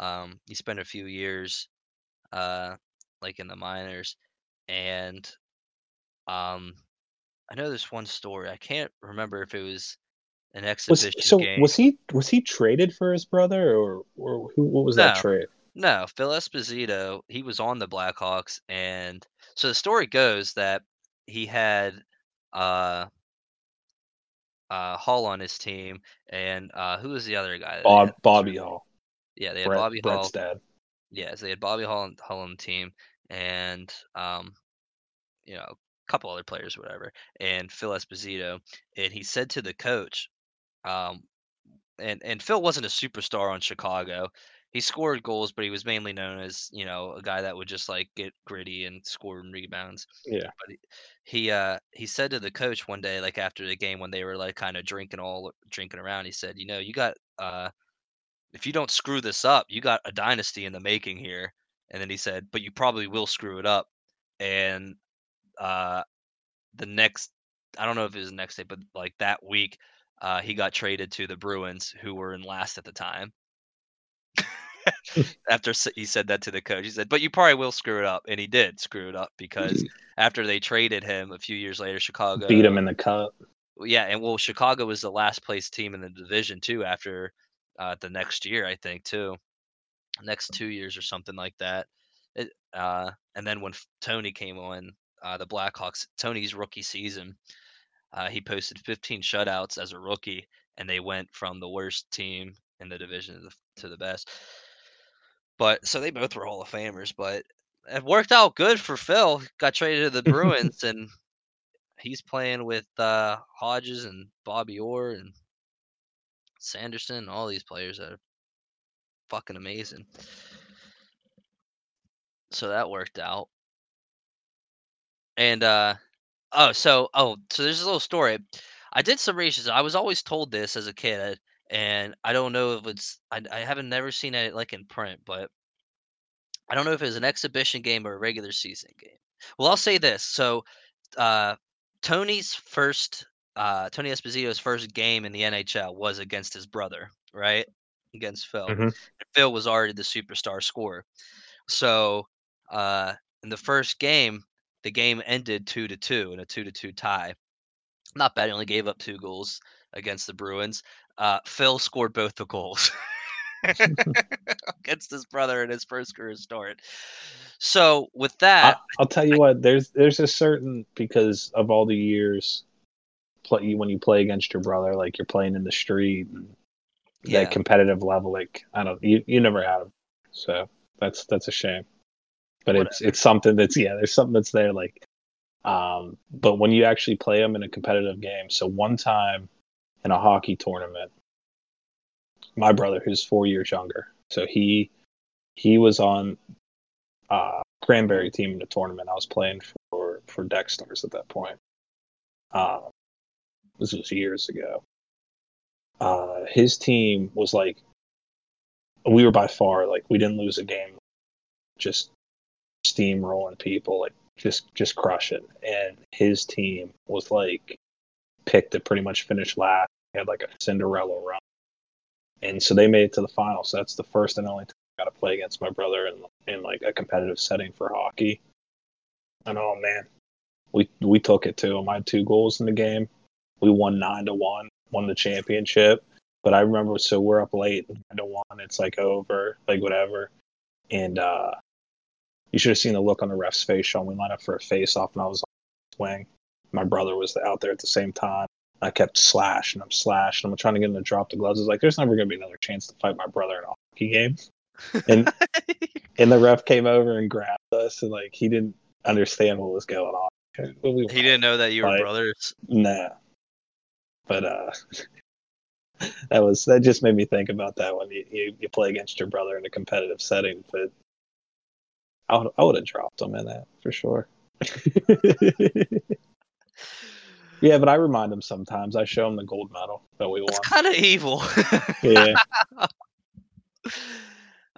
Um, he spent a few years, uh, like in the minors, and um, I know this one story. I can't remember if it was an Was exhibition so game. was he was he traded for his brother or or who? What was that No. trade? No, Phil Esposito, he was on the Blackhawks, and so the story goes that he had uh uh Hull on his team, and uh who was the other guy? Bob? Bobby Hull, Yeah, they had Brett, Bobby Hull. Brett's dad. Yeah, so they had Bobby Hull, Hull on the team, and um, you know, couple other players, whatever, and Phil Esposito, and he said to the coach, um, and and Phil wasn't a superstar on Chicago. He scored goals, but he was mainly known as you know a guy that would just like get gritty and score and rebounds. Yeah. But he, he uh he said to the coach one day, like after the game when they were like kind of drinking all drinking around, he said, you know, you got uh if you don't screw this up, you got a dynasty in the making here. And then he said, but you probably will screw it up. And uh, the next, I don't know if it was the next day, but like that week, uh, he got traded to the Bruins, who were in last at the time. after he said that to the coach, he said, "But you probably will screw it up," and he did screw it up because after they traded him a few years later, Chicago beat him in the cup. Yeah, and well, Chicago was the last place team in the division too after uh, the next year, I think too, next two years or something like that. It, uh, and then when Tony came on, uh, the Blackhawks, Tony's rookie season, uh, he posted 15 shutouts as a rookie, and they went from the worst team in the division to the best. But so they both were Hall of Famers, but it worked out good for Phil. Got traded to the Bruins, and he's playing with uh, Hodges and Bobby Orr and Sanderson, all these players that are fucking amazing. So that worked out. And uh oh, so oh, so there's a little story. I did some research. I was always told this as a kid, and I don't know if it's I, I haven't never seen it like in print, but I don't know if it was an exhibition game or a regular season game. Well, I'll say this. So, uh, Tony's first, uh, Tony Esposito's first game in the NHL was against his brother, right? Against Phil. Mhm. Phil was already the superstar scorer. So, uh, in the first game, the game ended two to two in a two to two tie. Not bad. He only gave up two goals against the Bruins. Uh, Phil scored both the goals against his brother in his first career start. So with that, I'll tell you what. There's there's a certain because of all the years play when you play against your brother, like you're playing in the street, and yeah, that competitive level. Like I don't, you you never had him, so that's that's a shame. But it's it's something that's yeah, there's something that's there. Like, um, but when you actually play them in a competitive game, so one time in a hockey tournament, my brother, who's four years younger, so he he was on uh cranberry team in the tournament. I was playing for for Deck Stars at that point. Um, this was years ago. Uh, his team was like, we were by far like we didn't lose a game, just steamrolling people, like just just crushing. And his team was like picked to pretty much finish last. He had like a Cinderella run, and so they made it to the final. So that's the first and only time I got to play against my brother in in like a competitive setting for hockey. And oh man, we we took it to him. I had two goals in the game. We won nine to one, won the championship. But I remember, so we're up late, nine to one. It's like over, like whatever. And uh you should have seen the look on the ref's face. Sean, we lined up for a face off, and I was on the swing. My brother was out there at the same time. I kept slashing him, slashing him. I'm trying to get him to drop the gloves. I was like, "There's never going to be another chance to fight my brother in a hockey game." And and the ref came over and grabbed us, and like he didn't understand what was going on. We he didn't know that you were Like- brothers. Nah. But uh that was that just made me think about that when you, you, you play against your brother in a competitive setting. But I would, I would have dropped him in that for sure. yeah, but I remind him sometimes. I show him the gold medal that we won. That's kind of evil. Yeah,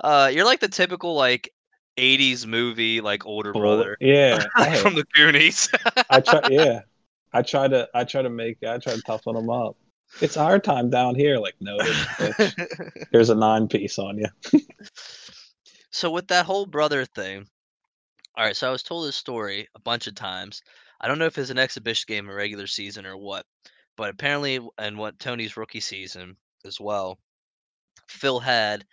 uh, you're like the typical like '80s movie like older brother Yeah, hey, from the Goonies. I try. Yeah, I try to. I try to make. I try to toughen him up. It's our time down here. Like, no, bitch. here's a nine piece on you. So with that whole brother thing, all right. So I was told this story a bunch of times. I don't know if it's an exhibition game or regular season or what, but apparently, in what Tony's rookie season as well, Phil had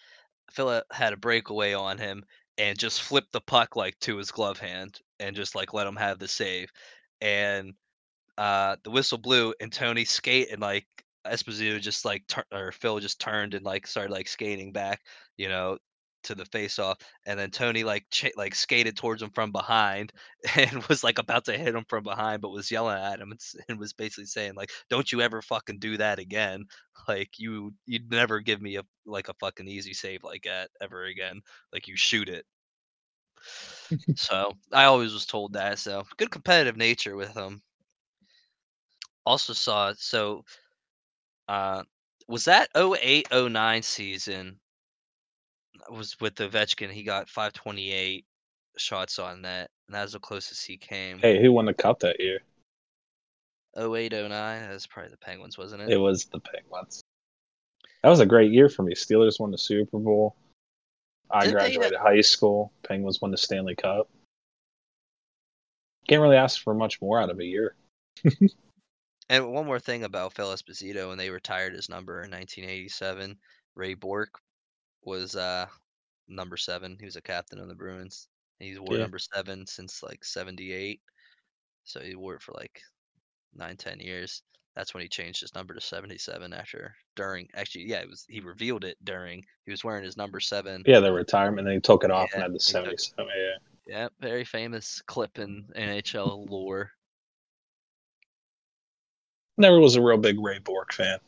Phil had a breakaway on him and just flipped the puck like to his glove hand and just like let him have the save, and uh the whistle blew and Tony skate and like Esposito just like tur- or Phil just turned and like started like skating back, you know, to the face off, and then Tony like ch- like skated towards him from behind and was like about to hit him from behind, but was yelling at him and, and was basically saying like, "Don't you ever fucking do that again? Like you you'd never give me a like a fucking easy save like that ever again. Like you shoot it." so I always was told that. So good competitive nature with him. Also saw so uh was that 08 09 season was with Ovechkin. He got 528 shots on net, and that was the closest he came. Hey, who won the cup that year? 08, 09. That was probably the Penguins, wasn't it? It was the Penguins. That was a great year for me. Steelers won the Super Bowl. I Did graduated high school. Penguins won the Stanley Cup. Can't really ask for much more out of a year. And one more thing about Phil Esposito, when they retired his number in 1987, Ray Bourque was uh, number seven. He was a captain of the Bruins. He's wore Yeah. number seven since like 78. So he wore it for like nine, ten years. That's when he changed his number to 77 after, during, actually, yeah, it was, he revealed it during, he was wearing his number seven. Yeah, the retirement. and then he took it off Yeah, and had the they took- 77. Yeah. Yeah, very famous clip in NHL lore. Never was a real big Ray Bourque fan.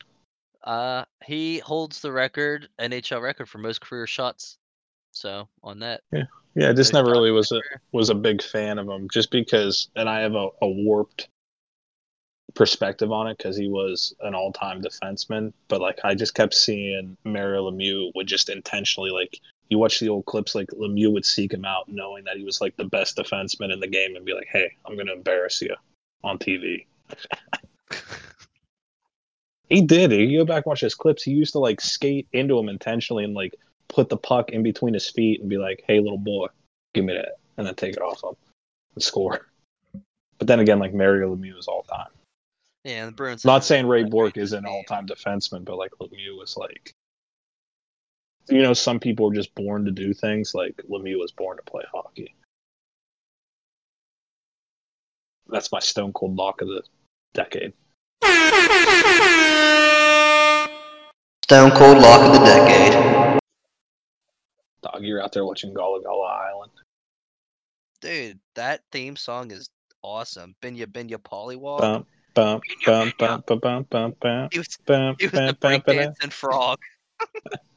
Uh, he holds the record, NHL record for most career shots. So on that, Yeah, I just never really was a was a big fan of him, just because. And I have a, a warped perspective on it because he was an all time defenseman. But like, I just kept seeing Mario Lemieux would just intentionally like. You watch the old clips, like Lemieux would seek him out, knowing that he was like the best defenseman in the game, and be like, "Hey, I'm going to embarrass you on TV." He did. You go back and watch his clips. He used to like skate into him intentionally and like put the puck in between his feet and be like, "Hey, little boy, give me that," and then take it off him and score. But then again, like Mario Lemieux is all time. yeah, the Bruins. Not saying Ray Bourque is an all time defenseman, but like Lemieux was like, you know, some people are just born to do things. Like Lemieux was born to play hockey. That's my stone cold lock of the decade. Stone Cold Lock of the Decade. Dog, you're out there watching Gullah Gullah Island. Dude, that theme song is awesome. Binyah Binyah Polliwog. Bump, bump, bump, bump, bump, bump, bump, bump, He was, bump, he was a bump, bump, bump. breakdancing frog.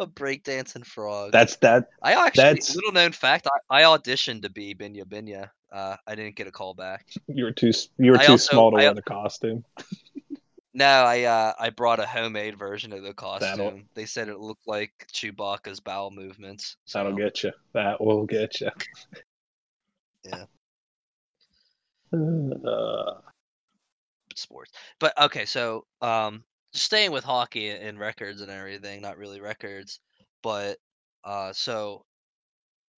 a breakdancing frog. That's that. I actually, that's- little known fact, I, I auditioned to be Binyah Binyah. Uh, I didn't get a call back. You were too. You were I too also- small to I- wear the costume. No, I uh, I brought a homemade version of the costume. That'll- They said it looked like Chewbacca's bowel movements. That'll get you. That will get you. Yeah. Uh, sports. But okay, so um staying with hockey and records and everything, not really records, but uh so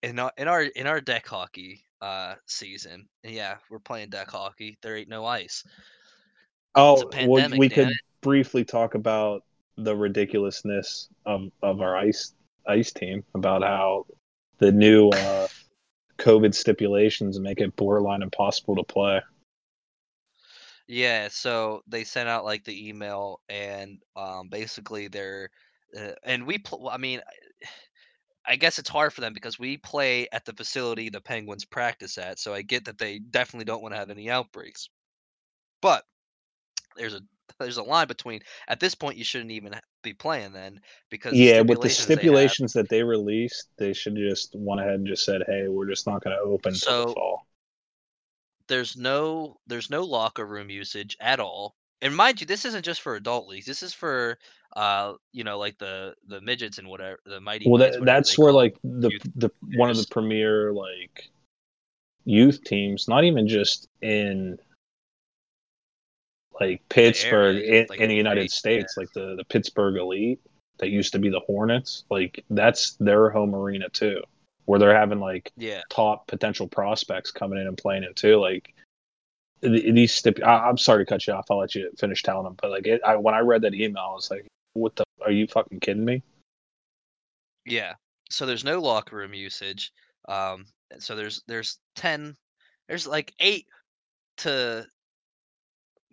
in our in our in our deck hockey uh season, yeah, we're playing deck hockey. There ain't no ice. oh, a well, we could briefly talk about the ridiculousness of, of our ice ice team about how the new uh, COVID stipulations make it borderline impossible to play. Yeah, so they sent out like the email and um basically they're uh, and we pl- I mean I guess it's hard for them because we play at the facility the Penguins practice at, so I get that they definitely don't want to have any outbreaks. But there's a there's a line between at this point you shouldn't even be playing then because Yeah, with the stipulations they have- that they released, they should just went ahead and just said, "Hey, we're just not going to open until So- the fall." There's no there's no locker room usage at all. And mind you, this isn't just for adult leagues. This is for uh you know like the the midgets and whatever the mighty. Well, that, that's where like the the one of the premier like youth teams, not even just in like Pittsburgh in, like in the United state, States, like the the Pittsburgh Elite that used to be the Hornets, like that's their home arena too, where they're having like Yeah, top potential prospects coming in and playing it too. Like these stip. I, I'm sorry to cut you off. I'll let you finish telling them. But like, it, I, when I read that email, I was like, "What the? Are you fucking kidding me?" yeah. So there's no locker room usage. Um, so there's there's ten, there's like eight to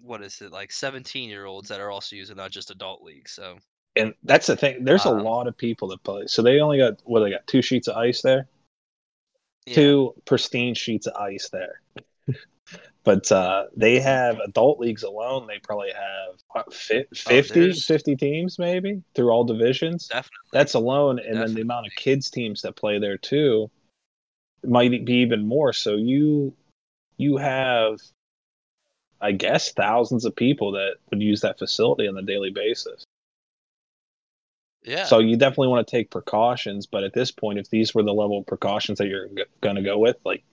what is it like 17 year olds that are also using not just adult leagues. So And that's the thing. There's a lot of people that play. So they only got what they got two sheets of ice there, yeah. two pristine sheets of ice there. but uh, they have adult leagues alone. They probably have what, 50, there's- 50 teams maybe through all divisions. definitely. That's alone, and then the amount of kids teams that play there too might be even more. So you you have, I guess, thousands of people that would use that facility on a daily basis. Yeah. So you definitely want to take precautions, but at this point, if these were the level of precautions that you're g- going to go with, like,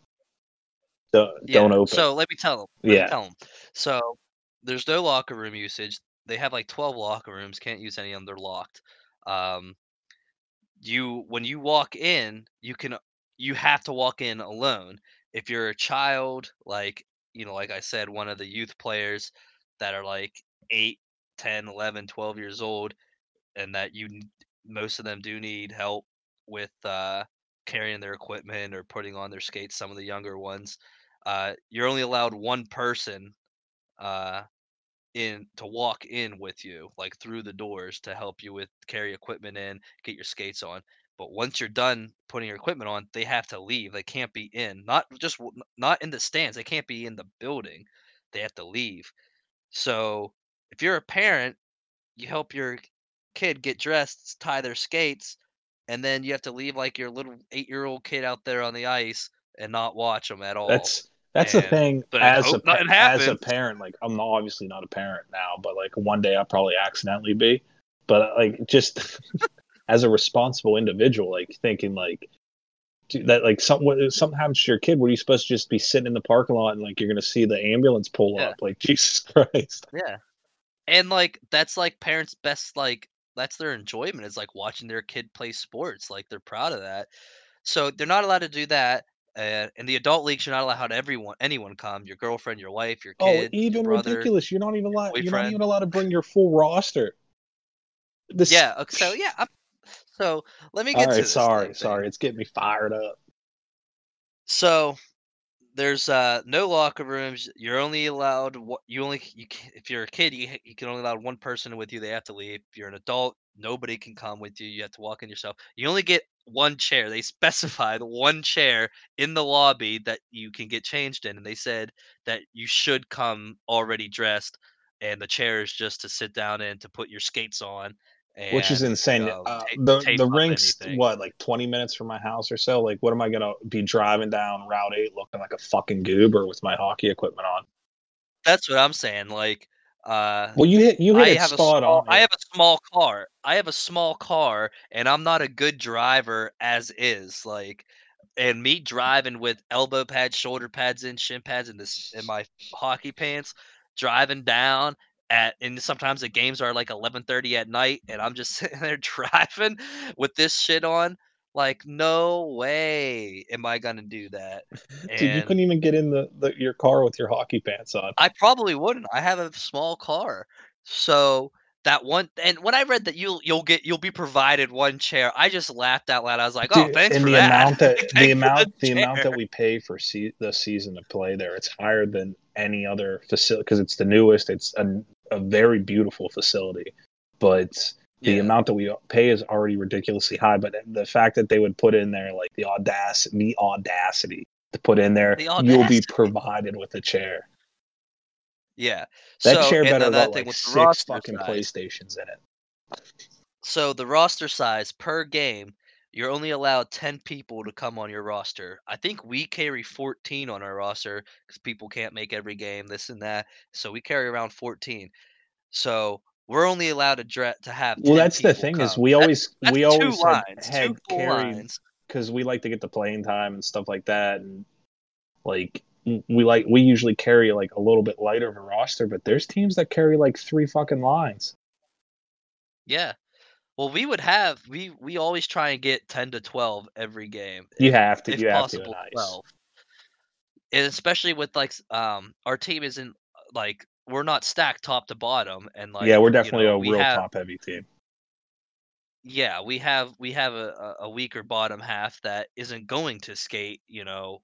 don't, Yeah. don't open. So let me tell them. Let Yeah. me tell them. So there's no locker room usage. They have like 12 locker rooms. Can't use any of them. They're locked. Um, you when you walk in, you can you have to walk in alone. If you're a child, like you know, like I said, one of the youth players that are like 8, 10, 11, 12 years old, and that you most of them do need help with uh, carrying their equipment or putting on their skates. Some of the younger ones, uh, you're only allowed one person uh, in to walk in with you, like through the doors to help you with carry equipment in, get your skates on. But once you're done putting your equipment on, they have to leave. They can't be in. Not just not in the stands. They can't be in the building. They have to leave. So if you're a parent, you help your kid get dressed, tie their skates, and then you have to leave like your little eight-year-old kid out there on the ice and not watch them at all. That's that's the thing. but As a as a parent, like I'm obviously not a parent now, but like one day I'll probably accidentally be. But like just as a responsible individual, like thinking like dude, that like something what- uh, something happens to your kid, were you supposed to just be sitting in the parking lot and like you're gonna see the ambulance pull Yeah. up? Like Jesus Christ. Yeah. And like that's like parents' best like that's their enjoyment is like watching their kid play sports. Like they're proud of that. So they're not allowed to do that. Uh, in the adult leagues, you're not allowed to everyone anyone come. Your girlfriend, your wife, your Oh, kid, your even brother. ridiculous. You're not even allowed. You're not even allowed to bring your full roster. This, Yeah. So yeah. I'm, so let me All get to this sorry, thing, sorry. It's getting me fired up. So there's uh no locker rooms. You're only allowed you only you if you're a kid you you can only allow one person with you. They have to leave. If you're an adult, nobody can come with you. You have to walk in yourself. You only get one chair. They specified one chair in the lobby that you can get changed in, and they said that you should come already dressed, and the chair is just to sit down in to put your skates on. Which is and, insane. um, uh, the tape the rink's anything. what like twenty minutes from my house or so. Like, what am I gonna be driving down Route Eight looking like a fucking goober with my hockey equipment on? That's what I'm saying. Like, uh, Well, you hit you hit I it have a spot small, on. I have a small car. I have a small car, and I'm not a good driver as is. Like, and me driving with elbow pads, shoulder pads in, shin pads in this in my hockey pants, driving down at and sometimes the games are like 11:30 at night, and I'm just sitting there driving with this shit on. Like, no way am I gonna do that. Dude, you couldn't even get in the, the your car with your hockey pants on. I probably wouldn't. I have a small car. So that one and when I read that you'll you'll get you'll be provided one chair, I just laughed out loud. I was like, "Oh, Dude, thanks and for the that." amount that the amount the chair. amount that we pay for se- the season to play there, it's higher than any other facility because it's the newest. It's a, a very beautiful facility, but the Yeah. amount that we pay is already ridiculously high. But the fact that they would put in there like the audacity, the audacity to put in there, The you'll be provided with a chair. Yeah. That so, chair better got thing like six fucking size. PlayStations in it. So the roster size per game, you're only allowed 10 people to come on your roster. I think we carry 14 on our roster because people can't make every game, this and that. So we carry around 14. So we're only allowed to to have 10 Well, that's the thing is we always that's we two always lines, had two carried because we like to get the playing time and stuff like that and like we like we usually carry like a little bit lighter of a roster but there's teams that carry like three fucking lines Yeah. Well, we would have we we always try and get 10 to 12 every game. you have to if you have possible to nice 12 and especially with like um our team isn't uh, like we're not stacked top to bottom and like yeah we're you definitely know, a we real have, top heavy team yeah we have we have a a weaker bottom half that isn't going to skate you know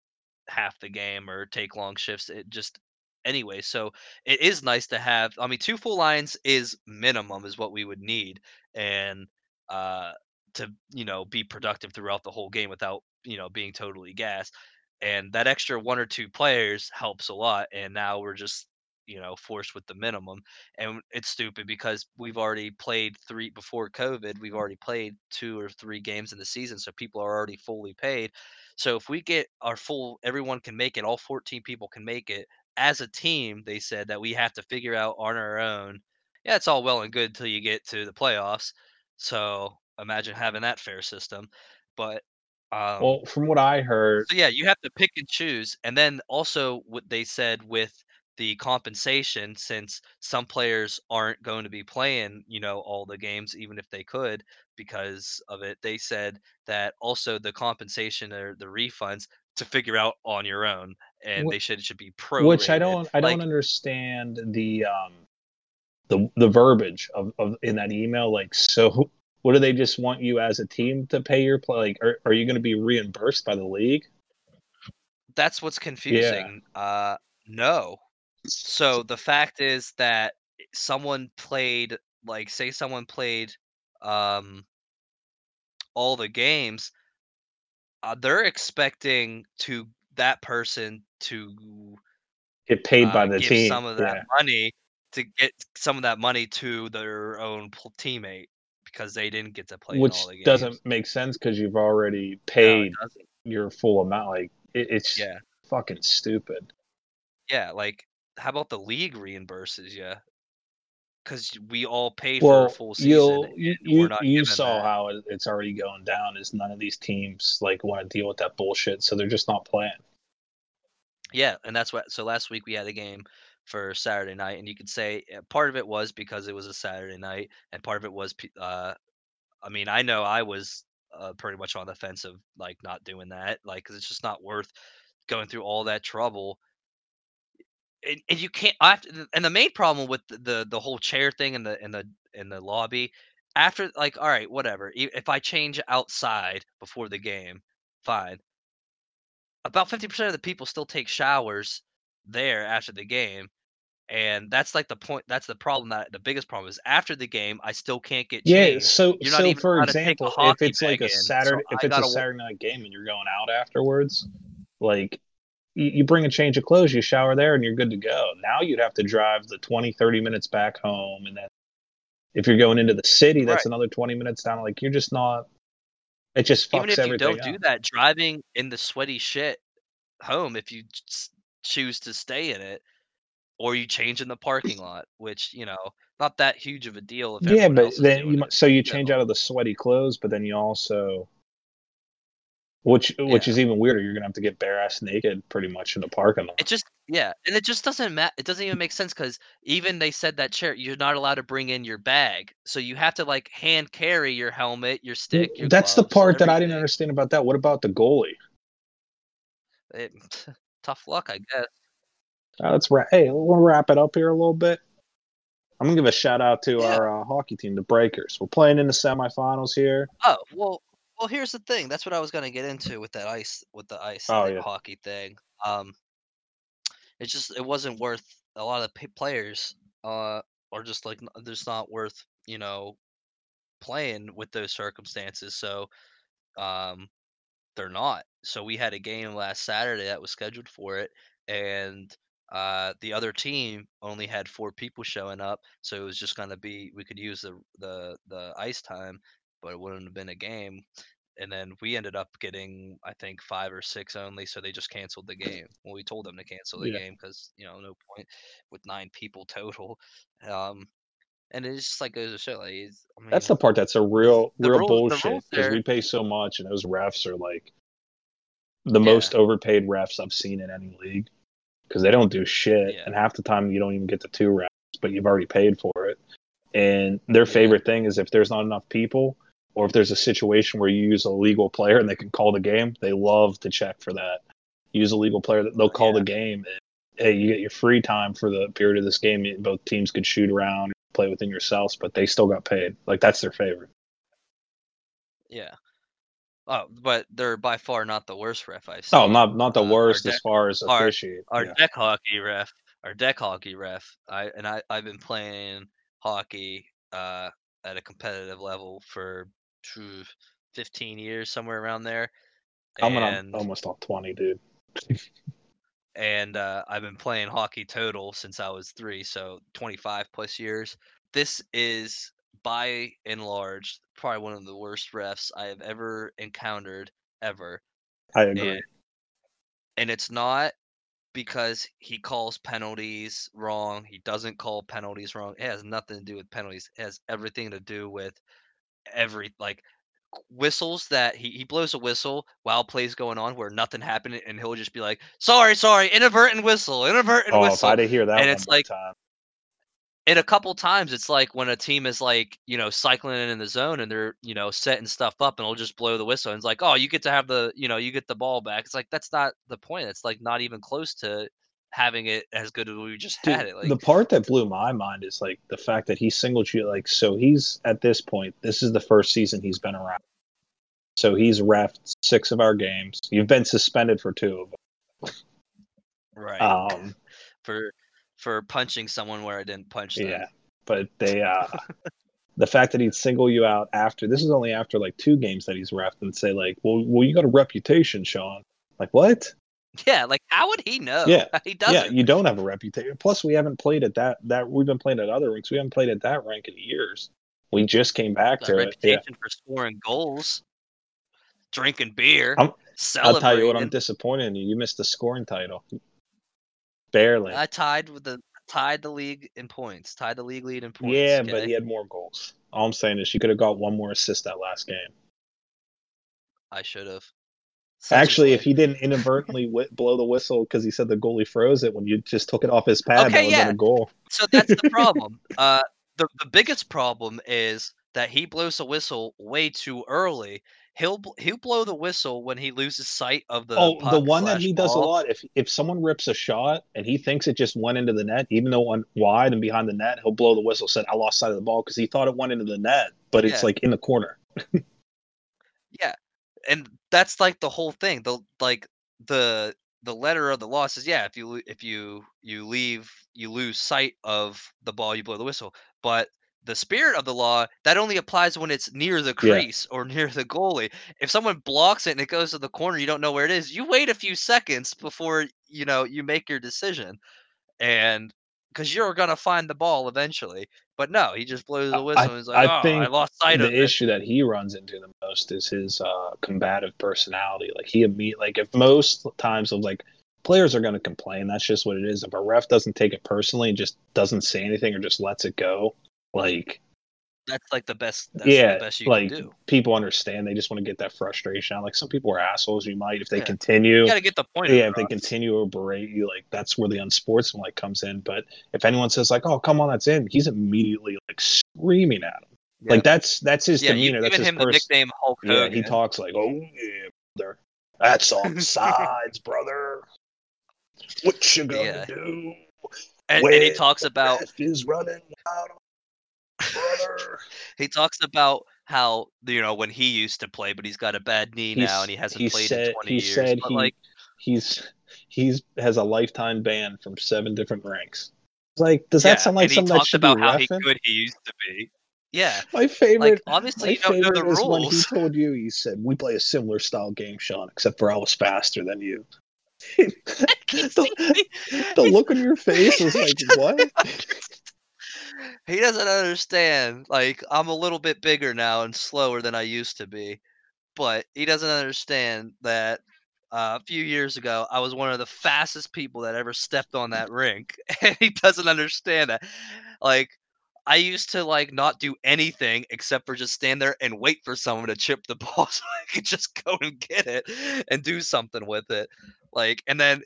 half the game or take long shifts it just anyway so it is nice to have i mean two full lines is minimum is what we would need and uh to you know be productive throughout the whole game without you know being totally gassed and that extra one or two players helps a lot and now we're just you know forced with the minimum and it's stupid because we've already played three before covid we've already played two or three games in the season so people are already fully paid so if we get our full everyone can make it all 14 people can make it as a team they said that we have to figure out on our own yeah it's all well and good until you get to the playoffs so imagine having that fair system. But um, well, from what I heard, so yeah, you have to pick and choose, and then also what they said with the compensation, since some players aren't going to be playing, you know, all the games, even if they could, because of it. They said that also the compensation or the refunds to figure out on your own, and Wh- they should it should be pro. which I don't, I don't understand the um, the the verbiage of, of in that email. Like, so what do they just want you as a team to pay your play? Like, are, are you going to be reimbursed by the league? That's what's confusing. Uh, no. So the fact is that someone played, like, say someone played, um, all the games, uh, they're expecting to that person to Get paid by uh, the give team. some of that yeah. money to get some of that money to their own teammate because they didn't get to play which all the games. doesn't make sense because you've already paid doesn't. your full amount. Like, it, it's Yeah, fucking stupid. yeah. Like, how about the league reimburses you? Because we all pay for a full season, you you, you saw that. how it's already going down. Is none of these teams like want to deal with that bullshit, so they're just not playing. Yeah, and that's what. So last week we had a game for Saturday night, and you could say uh, part of it was because it was a Saturday night, and part of it was, uh, I mean, I know I was uh, pretty much on the fence of like not doing that, like, because it's just not worth going through all that trouble. And, and you can't. To, and the main problem with the, the the whole chair thing in the in the in the lobby, after like, all right, whatever. If I change outside before the game, fine. About fifty percent of the people still take showers there after the game and that's like the point that's the problem that the biggest problem is after the game i still can't get Yeah. changed So you're so for allowed to take a example, if it's like a in, Saturday, if I it's a Saturday night game and you're going out afterwards, like you bring a change of clothes, you shower there, and you're good to go. Now you'd have to drive the 20, 30 minutes back home, and then if you're going into the city, that's Right. another 20 minutes down. Like you're just not. It just fucks even if you don't do that driving in the sweaty shit home if you choose to stay in it or you change in the parking lot which you know not that huge of a deal if Yeah, but then you might, so you change out of the sweaty clothes, but then you also, which which Yeah. is even weirder. You're gonna have to get bare ass naked pretty much in the parking lot. it just yeah and it just doesn't matter it doesn't even make sense because even they said that chair you're not allowed to bring in your bag so you have to like hand carry your helmet your stick your That's the part that I didn't understand about that. What about the goalie? It, tough luck, I guess. Uh, let's wrap. Hey, we'll wrap it up here a little bit. I'm gonna give a shout out to Yeah. our uh, hockey team, the Breakers. We're playing in the semifinals here. Oh well, well. Here's the thing. That's what I was gonna get into with that ice, with the ice Oh, yeah. hockey thing. Um, it's just it wasn't worth a lot of the players. Uh, are just like just not worth you know playing with those circumstances. So, um, they're not. So we had a game last Saturday that was scheduled for it, and uh, the other team only had four people showing up, so it was just gonna be we could use the the the ice time, but it wouldn't have been a game. And then we ended up getting I think five or six only, so they just canceled the game. Well, we told them to cancel the Yeah. game because you know no point with nine people total. Um, and it's just like goes to show, like I mean, That's the part that's a real, real the bullshit because we pay so much, and those refs are like the Yeah. most overpaid refs I've seen in any league because they don't do shit, Yeah. and half the time you don't even get the two refs, but you've already paid for it. And their Yeah. favorite thing is if there's not enough people, or if there's a situation where you use a legal player and they can call the game, they love to check for that. Use a legal player, that they'll call Yeah. the game. And, hey, you get your free time for the period of this game. Both teams could shoot around, play within yourselves, but they still got paid. Like that's their favorite. Yeah. Oh, but they're by far not the worst ref I've seen. Oh, not not the Uh, worst deck- as far as our- officiate. our yeah. deck hockey ref, our deck hockey ref. I and I I've been playing hockey uh at a competitive level for 15 years somewhere around there. I'm on almost all twenty, dude. and uh, I've been playing hockey total since I was three, so 25 plus years. This is by and large probably one of the worst refs I have ever encountered ever. I agree. And, and it's not because he calls penalties wrong. He doesn't call penalties wrong. It has nothing to do with penalties. It has everything to do with every like whistles that he, he blows a whistle while plays going on where nothing happened and he'll just be like sorry sorry inadvertent whistle inadvertent Oh, whistle if I did hear that and it's like- time. and a couple times it's like when a team is like you know cycling in the zone and they're you know setting stuff up and it'll just blow the whistle and it's like oh you get to have the you know you get the ball back. It's like that's not the point. It's like not even close to having it as good as we just Dude, had it like the part that blew my mind is like the fact that he singled you like so he's at this point this is the first season he's been around. So he's refed six of our games. You've been suspended for two of them right. Um for for punching someone where I didn't punch them. yeah but they uh the fact that he'd single you out after this is only after like two games that he's refed and say like well well you got a reputation sean. Like what Yeah, like how would he know? Yeah, he doesn't. yeah you don't have a reputation plus we haven't played at that that we've been playing at other ranks. we haven't played at that rank in years we just came back to it yeah reputation for scoring goals, drinking beer, I'm- I'll tell you what, I'm disappointed in you. You missed the scoring title. Barely. I tied with the tied the league in points, tied the league lead in points. yeah, okay? but he had more goals. All I'm saying is you could have got one more assist that last game. I should have. Actually, if he didn't inadvertently whi blow the whistle because he said the goalie froze it when you just took it off his pad, Okay, that yeah. a goal. so that's the problem. uh, the the biggest problem is that he blows a whistle way too early. He'll he'll blow the whistle when he loses sight of the. oh, the one that he does a lot. If if someone rips a shot and he thinks it just went into the net, even though went wide and behind the net, he'll blow the whistle. Said I lost sight of the ball because he thought it went into the net, but it's like in the corner. Yeah, and that's like the whole thing the like the the letter of the law says yeah if you if you you leave you lose sight of the ball you blow the whistle. But the spirit of the law that only applies when it's near the Yeah. crease or near the goalie. If someone blocks it and it goes to the corner you don't know where it is you wait a few seconds before you know you make your decision. And because you're gonna find the ball eventually but no he just blows I- the whistle I- and he's like I oh i think lost sight of the issue that he runs into the most is his uh, combative personality. Like he imme- like if most times of like players are going to complain, that's just what it is. If a ref doesn't take it personally and just doesn't say anything or just lets it go, like that's like the best that's yeah, the best you like can do people understand. They just want to get that frustration out. Like some people are assholes. You might if they Yeah. continue. You got to get the point. yeah, if they continue to berate you, like that's where the unsportsmanlike comes in. But if anyone says like, "Oh, come on, that's in," he's immediately like screaming at him. Yeah. Like that's that's his yeah, demeanor. That's his him the nickname Hulk Yeah, Hogan. he talks like, "Oh yeah, brother, that's on sides, brother. What you gonna Yeah. do? and, and he talks about is running out, brother." he talks about how you know when he used to play, but he's got a bad knee now and he hasn't he played said- in twenty he years. said but he- like, he's he's has a lifetime ban from seven different ranks. Like, does yeah, that sound like he something that talked should about be how he reffing? good he used to be. Yeah, My favorite. like obviously my you don't know favorite the is when he told you. He said, "We play a similar style game, Sean, except for I was faster than you." the, the look on your face was like, "What?" He doesn't understand. Like I'm a little bit bigger now and slower than I used to be, but he doesn't understand that uh, a few years ago I was one of the fastest people that ever stepped on that rink, and he doesn't understand that. Like I used to like not do anything except for just stand there and wait for someone to chip the ball so I could just go and get it and do something with it. Like and then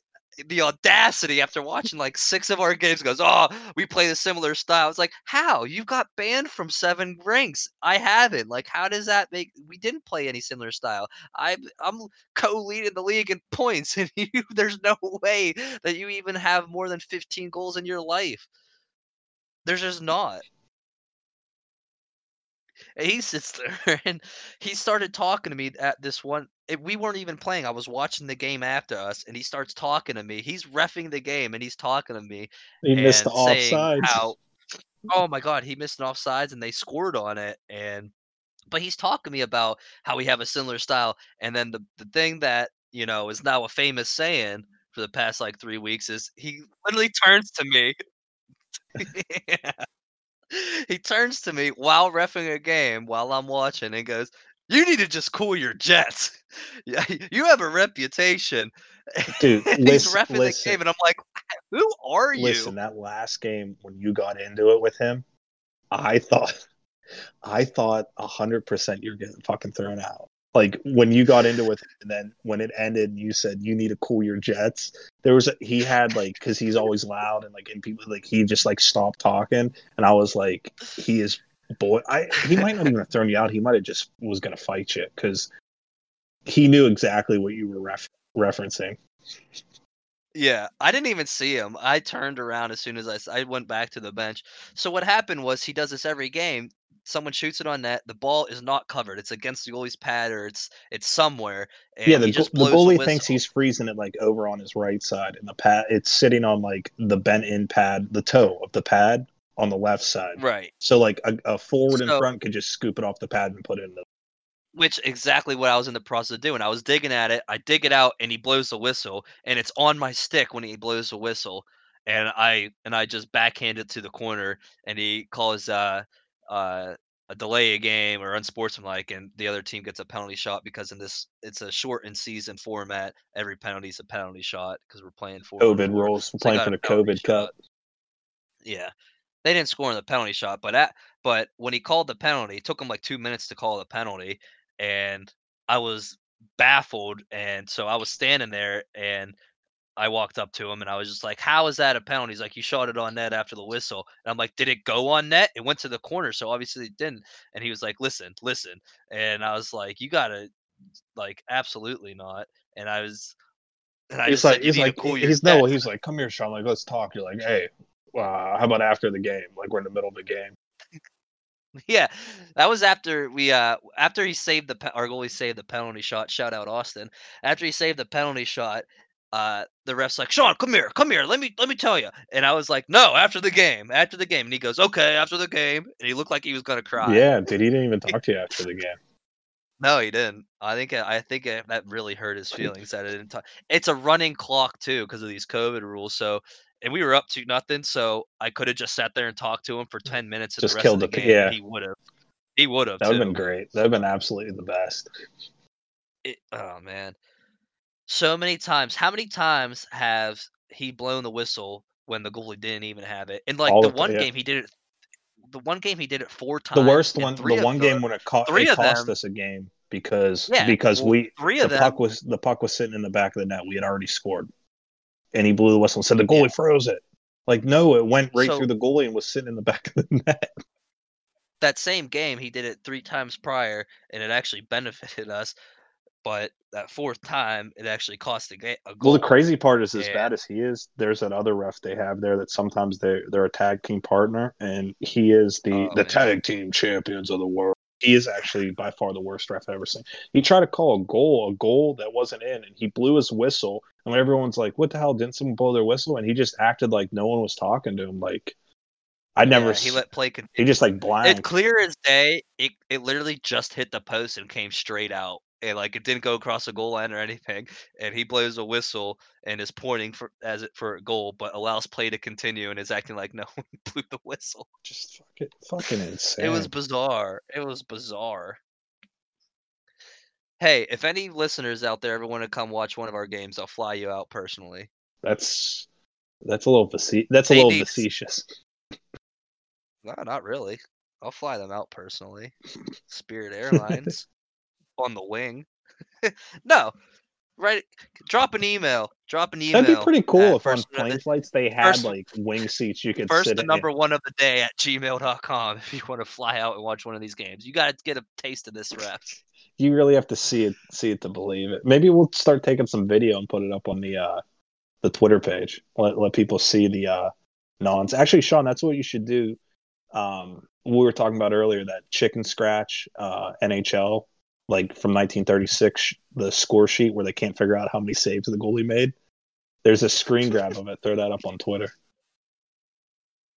the audacity after watching like six of our games goes, oh, we play the similar style. It's like, how? You got banned from seven ranks. I haven't. Like, how does that make? We didn't play any similar style. I, I'm co-leading the league in points, and you, there's no way that you even have more than 15 goals in your life. There's just not. He sits there and he started talking to me at this one. eh, We weren't even playing. I was watching the game after us, and he starts talking to me. He's refing the game, and he's talking to me He missed the offsides. How, oh my god, he missed an offsides, and they scored on it. And but he's talking to me about how we have a similar style. And then the the thing that you know is now a famous saying for the past like three weeks is he literally turns to me. He turns to me while refing a game while I'm watching and goes, "You need to just cool your jets. Yeah, you have a reputation." Dude, he's listen- refing the game, and I'm like, "Who are you?" Listen, that last game when you got into it with him, I thought I thought hundred percent you're getting fucking thrown out. Like when you got into it, and then when it ended, you said you need to cool your jets. There was a, he had like because he's always loud and like and people like he just like stopped talking, and I was like he is boy. I he might not even have thrown you out. He might have just was gonna fight you because he knew exactly what you were ref- referencing. Yeah, I didn't even see him. I turned around as soon as I, I went back to the bench. So what happened was he does this every game. Someone shoots it on net. The ball is not covered. It's against the goalie's pad or it's it's somewhere. And yeah, the, the goalie whistle. thinks he's freezing it like over on his right side, and the pad it's sitting on like the bent in pad, the toe of the pad on the left side. right. So like a, a forward in front could just scoop it off the pad and put it in the. Which exactly what I was in the process of doing. I was digging at it. I dig it out, and he blows the whistle, and it's on my stick when he blows the whistle, and I and I just backhand it to the corner, and he calls uh uh a delay a game or unsportsmanlike, and the other team gets a penalty shot because in this it's a shortened season format. Every penalty is a penalty shot because we're playing for COVID rules. We're So playing for the COVID Cup. Yeah. They didn't score on the penalty shot, but at but when he called the penalty, it took him like two minutes to call the penalty, and I was baffled, and so I was standing there, and I walked up to him, and I was just like, "How is that a penalty?" He's like, "You shot it on net after the whistle," and I'm like, "Did it go on net? It went to the corner, so obviously it didn't." And he was like, "Listen, listen," and I was like, "You gotta, like, absolutely not." And I was, and I He's just like, said, he's like, cool he's no, jets." he's like, come here, Sean. Like, let's talk. You're like, hey, uh, how about after the game? Like, we're in the middle of the game. Yeah, that was after we uh after he saved the pe- our goalie saved the penalty shot. Shout out Austin. After he saved the penalty shot, uh the ref's like, "Sean, come here, come here. Let me let me tell you." And I was like, "No, after the game, after the game." And he goes, "Okay, after the game." And he looked like he was gonna cry. Yeah, dude, he didn't even talk to you after the game. No, he didn't. I think I think that really hurt his feelings that it didn't talk. It's a running clock too because of these COVID rules. So. And we were up to nothing, so I could have just sat there and talked to him for ten minutes. And Just the rest killed of the the- game. yeah. He would have. He would have. That would have been great. That would have been absolutely the best. it, oh man so many times how many times has he blown the whistle when the goalie didn't even have it and like All the the one yeah. game he did it the one game he did it four times The worst one, the one game when it, co- three it cost them- us a game because Yeah, because well, we three the of them puck was the puck was sitting in the back of the net. We had already scored, and he blew the whistle and said the goalie Yeah. froze it. Like no, it went right So- through the goalie and was sitting in the back of the net. that same game he did it three times prior and it actually benefited us but that fourth time it actually cost a, ga- a goal Well, the crazy part is, as Yeah. bad as he is, there's that other ref they have there that sometimes they they're a tag team partner, and he is the Oh, the man. tag team champions of the world. He is actually by far the worst ref I've ever seen. He tried to call a goal, a goal that wasn't in, and he blew his whistle. And everyone's like, "What the hell? Didn't someone blow their whistle?" and he just acted like no one was talking to him. Like I never. Yeah, he let play Continue. he just like It clear as day. It it literally just hit the post and came straight out, and like it didn't go across the goal line or anything. And he blows a whistle and is pointing for as it for a goal, but allows play to continue and is acting like no one blew the whistle. just fucking, fucking insane. It was bizarre. It was bizarre. Hey, if any listeners out there ever want to come watch one of our games, I'll fly you out personally. that's that's a little face- that's a They little need- facetious. No, not really. I'll fly them out personally. Spirit Airlines on the wing. no, right? Drop an email. Drop an email. That'd be pretty cool if on plane flights they had first- like wing seats you could First sit the in. number one of the day at gmail.com if you want to fly out and watch one of these games. You got to get a taste of this ref. You really have to see it see it to believe it. Maybe we'll start taking some video and put it up on the uh the Twitter page. Let let people see the uh nons. Actually, Sean, that's what you should do. Um we were talking about earlier that chicken scratch uh NHL like from 1936 the score sheet where they can't figure out how many saves the goalie made. There's a screen grab of it. Throw that up on Twitter.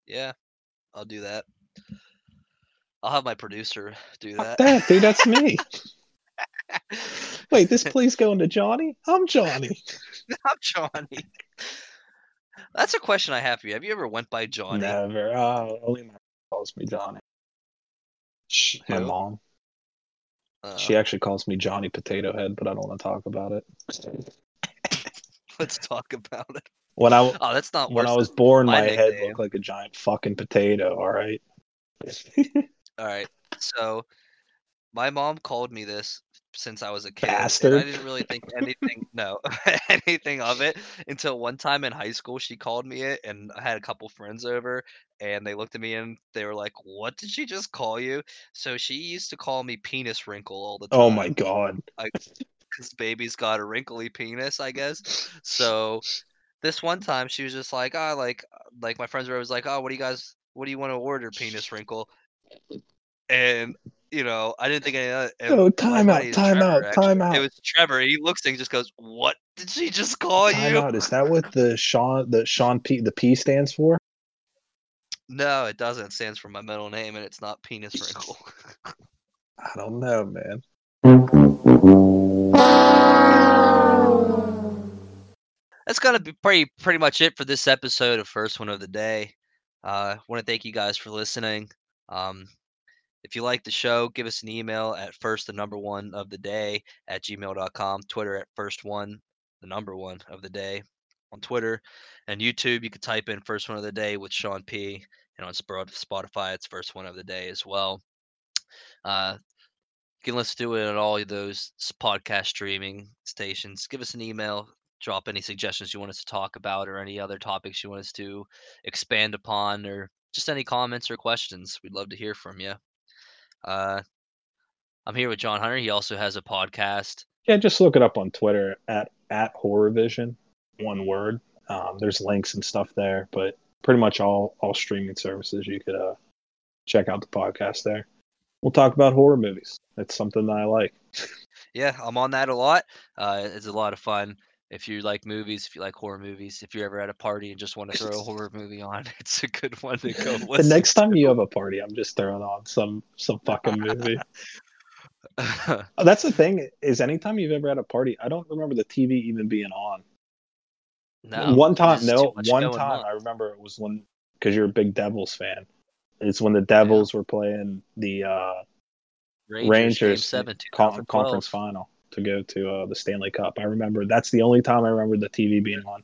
Yeah, I'll do that. I'll have my producer do that. that, dude. That's me. Wait, this please going to Johnny? I'm Johnny. I'm Johnny. That's a question I have for you. Have you ever went by Johnny? Never. Uh, only my calls me Johnny. Sh my mom. Uh, She actually calls me Johnny Potato Head, but I don't want to talk about it. let's talk about it. When I Oh, that's not when I was born, my my, head looked like a giant fucking potato. All right. All right. So my mom called me this since I was a kid. Bastard. And I didn't really think anything no anything of it until one time in high school she called me it and I had a couple friends over and they looked at me and they were like, What did she just call you? So she used to call me penis wrinkle all the time. Oh my god. Because baby's got a wrinkly penis, I guess. So this one time she was just like, oh, like like my friends were always like, Oh, what do you guys what do you want to order, penis wrinkle? And you know, I didn't think any of that. Oh, time out, time out, time out. It was Trevor. He looks and just goes, "What did she just call Time you?" out. Is that what the Sean the Sean P the P stands for? No, it doesn't. It stands for my middle name, and it's not penis wrinkle. I don't know, man. That's gonna be pretty pretty much it for this episode of First One of the Day. Uh, want to thank you guys for listening. Um, if you like the show, give us an email at first the number one of the day at gmail.com, Twitter at first one, the number one of the day on Twitter, and YouTube. You can type in first one of the day with Sean P. And on Spotify, it's first one of the day as well. Uh, you can listen to it on all of those podcast streaming stations. Give us an email. Drop any suggestions you want us to talk about or any other topics you want us to expand upon or just any comments or questions. We'd love to hear from you. Uh, I'm here with John Hunter. He also has a podcast. Yeah, just look it up on Twitter at at Horror Vision, one word. Um, there's links and stuff there, but pretty much all all streaming services you could uh, check out the podcast there. We'll talk about horror movies. That's something that I like. Yeah, I'm on that a lot. Uh, it's a lot of fun. If you like movies, if you like horror movies, if you're ever at a party and just want to throw a horror movie on, it's a good one to go. With. The next time you have a party, I'm just throwing on some some fucking movie. That's the thing is, anytime you've ever had a party, I don't remember the TV even being on. No, one time, no, one time on. I remember it was when because you're a big Devils fan. It's when the Devils were playing the uh, Rangers, game Rangers seven, conference final to go to uh, the Stanley Cup. I remember that's the only time I remember the TV being on.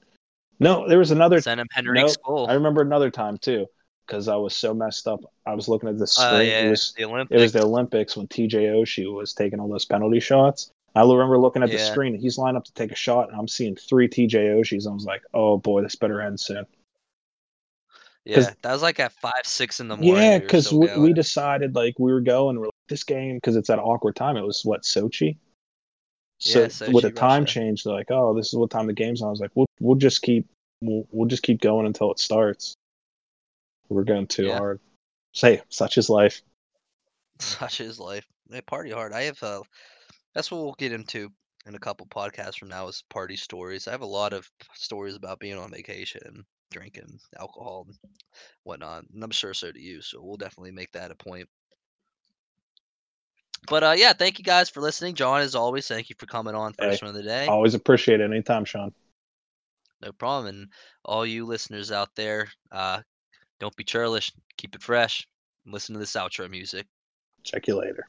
No, there was another. Sent him Henrique's no, goal. I remember another time too because I was so messed up. I was looking at the screen. Uh, yeah, it was the it Olympics. was the Olympics when TJ Oshie was taking all those penalty shots. I remember looking at the Yeah. screen. He's lined up to take a shot, and I'm seeing three TJ Oshies. I was like, "Oh boy, this better end soon." Yeah, that was like at five, six in the morning. Yeah, because still we, we decided like we were going. We're like this game because it's at awkward time. It was what Sochi. So Yeah, Sochi, with the time change, they're like, "Oh, this is what time the game's on." I was like, "We'll we'll just keep we'll, we'll just keep going until it starts." We're going too Yeah. hard. Say, such is life. Such is life. They party hard. I have uh that's what we'll get into in a couple podcasts from now is party stories. I have a lot of stories about being on vacation drinking alcohol and whatnot. And I'm sure so do you. So we'll definitely make that a point. But uh yeah, thank you guys for listening. John, as always, thank you for coming on Hey, one of the day. Always appreciate it anytime, Sean. No problem. And all you listeners out there, uh don't be churlish. Keep it fresh. Listen to this outro music. Check you later.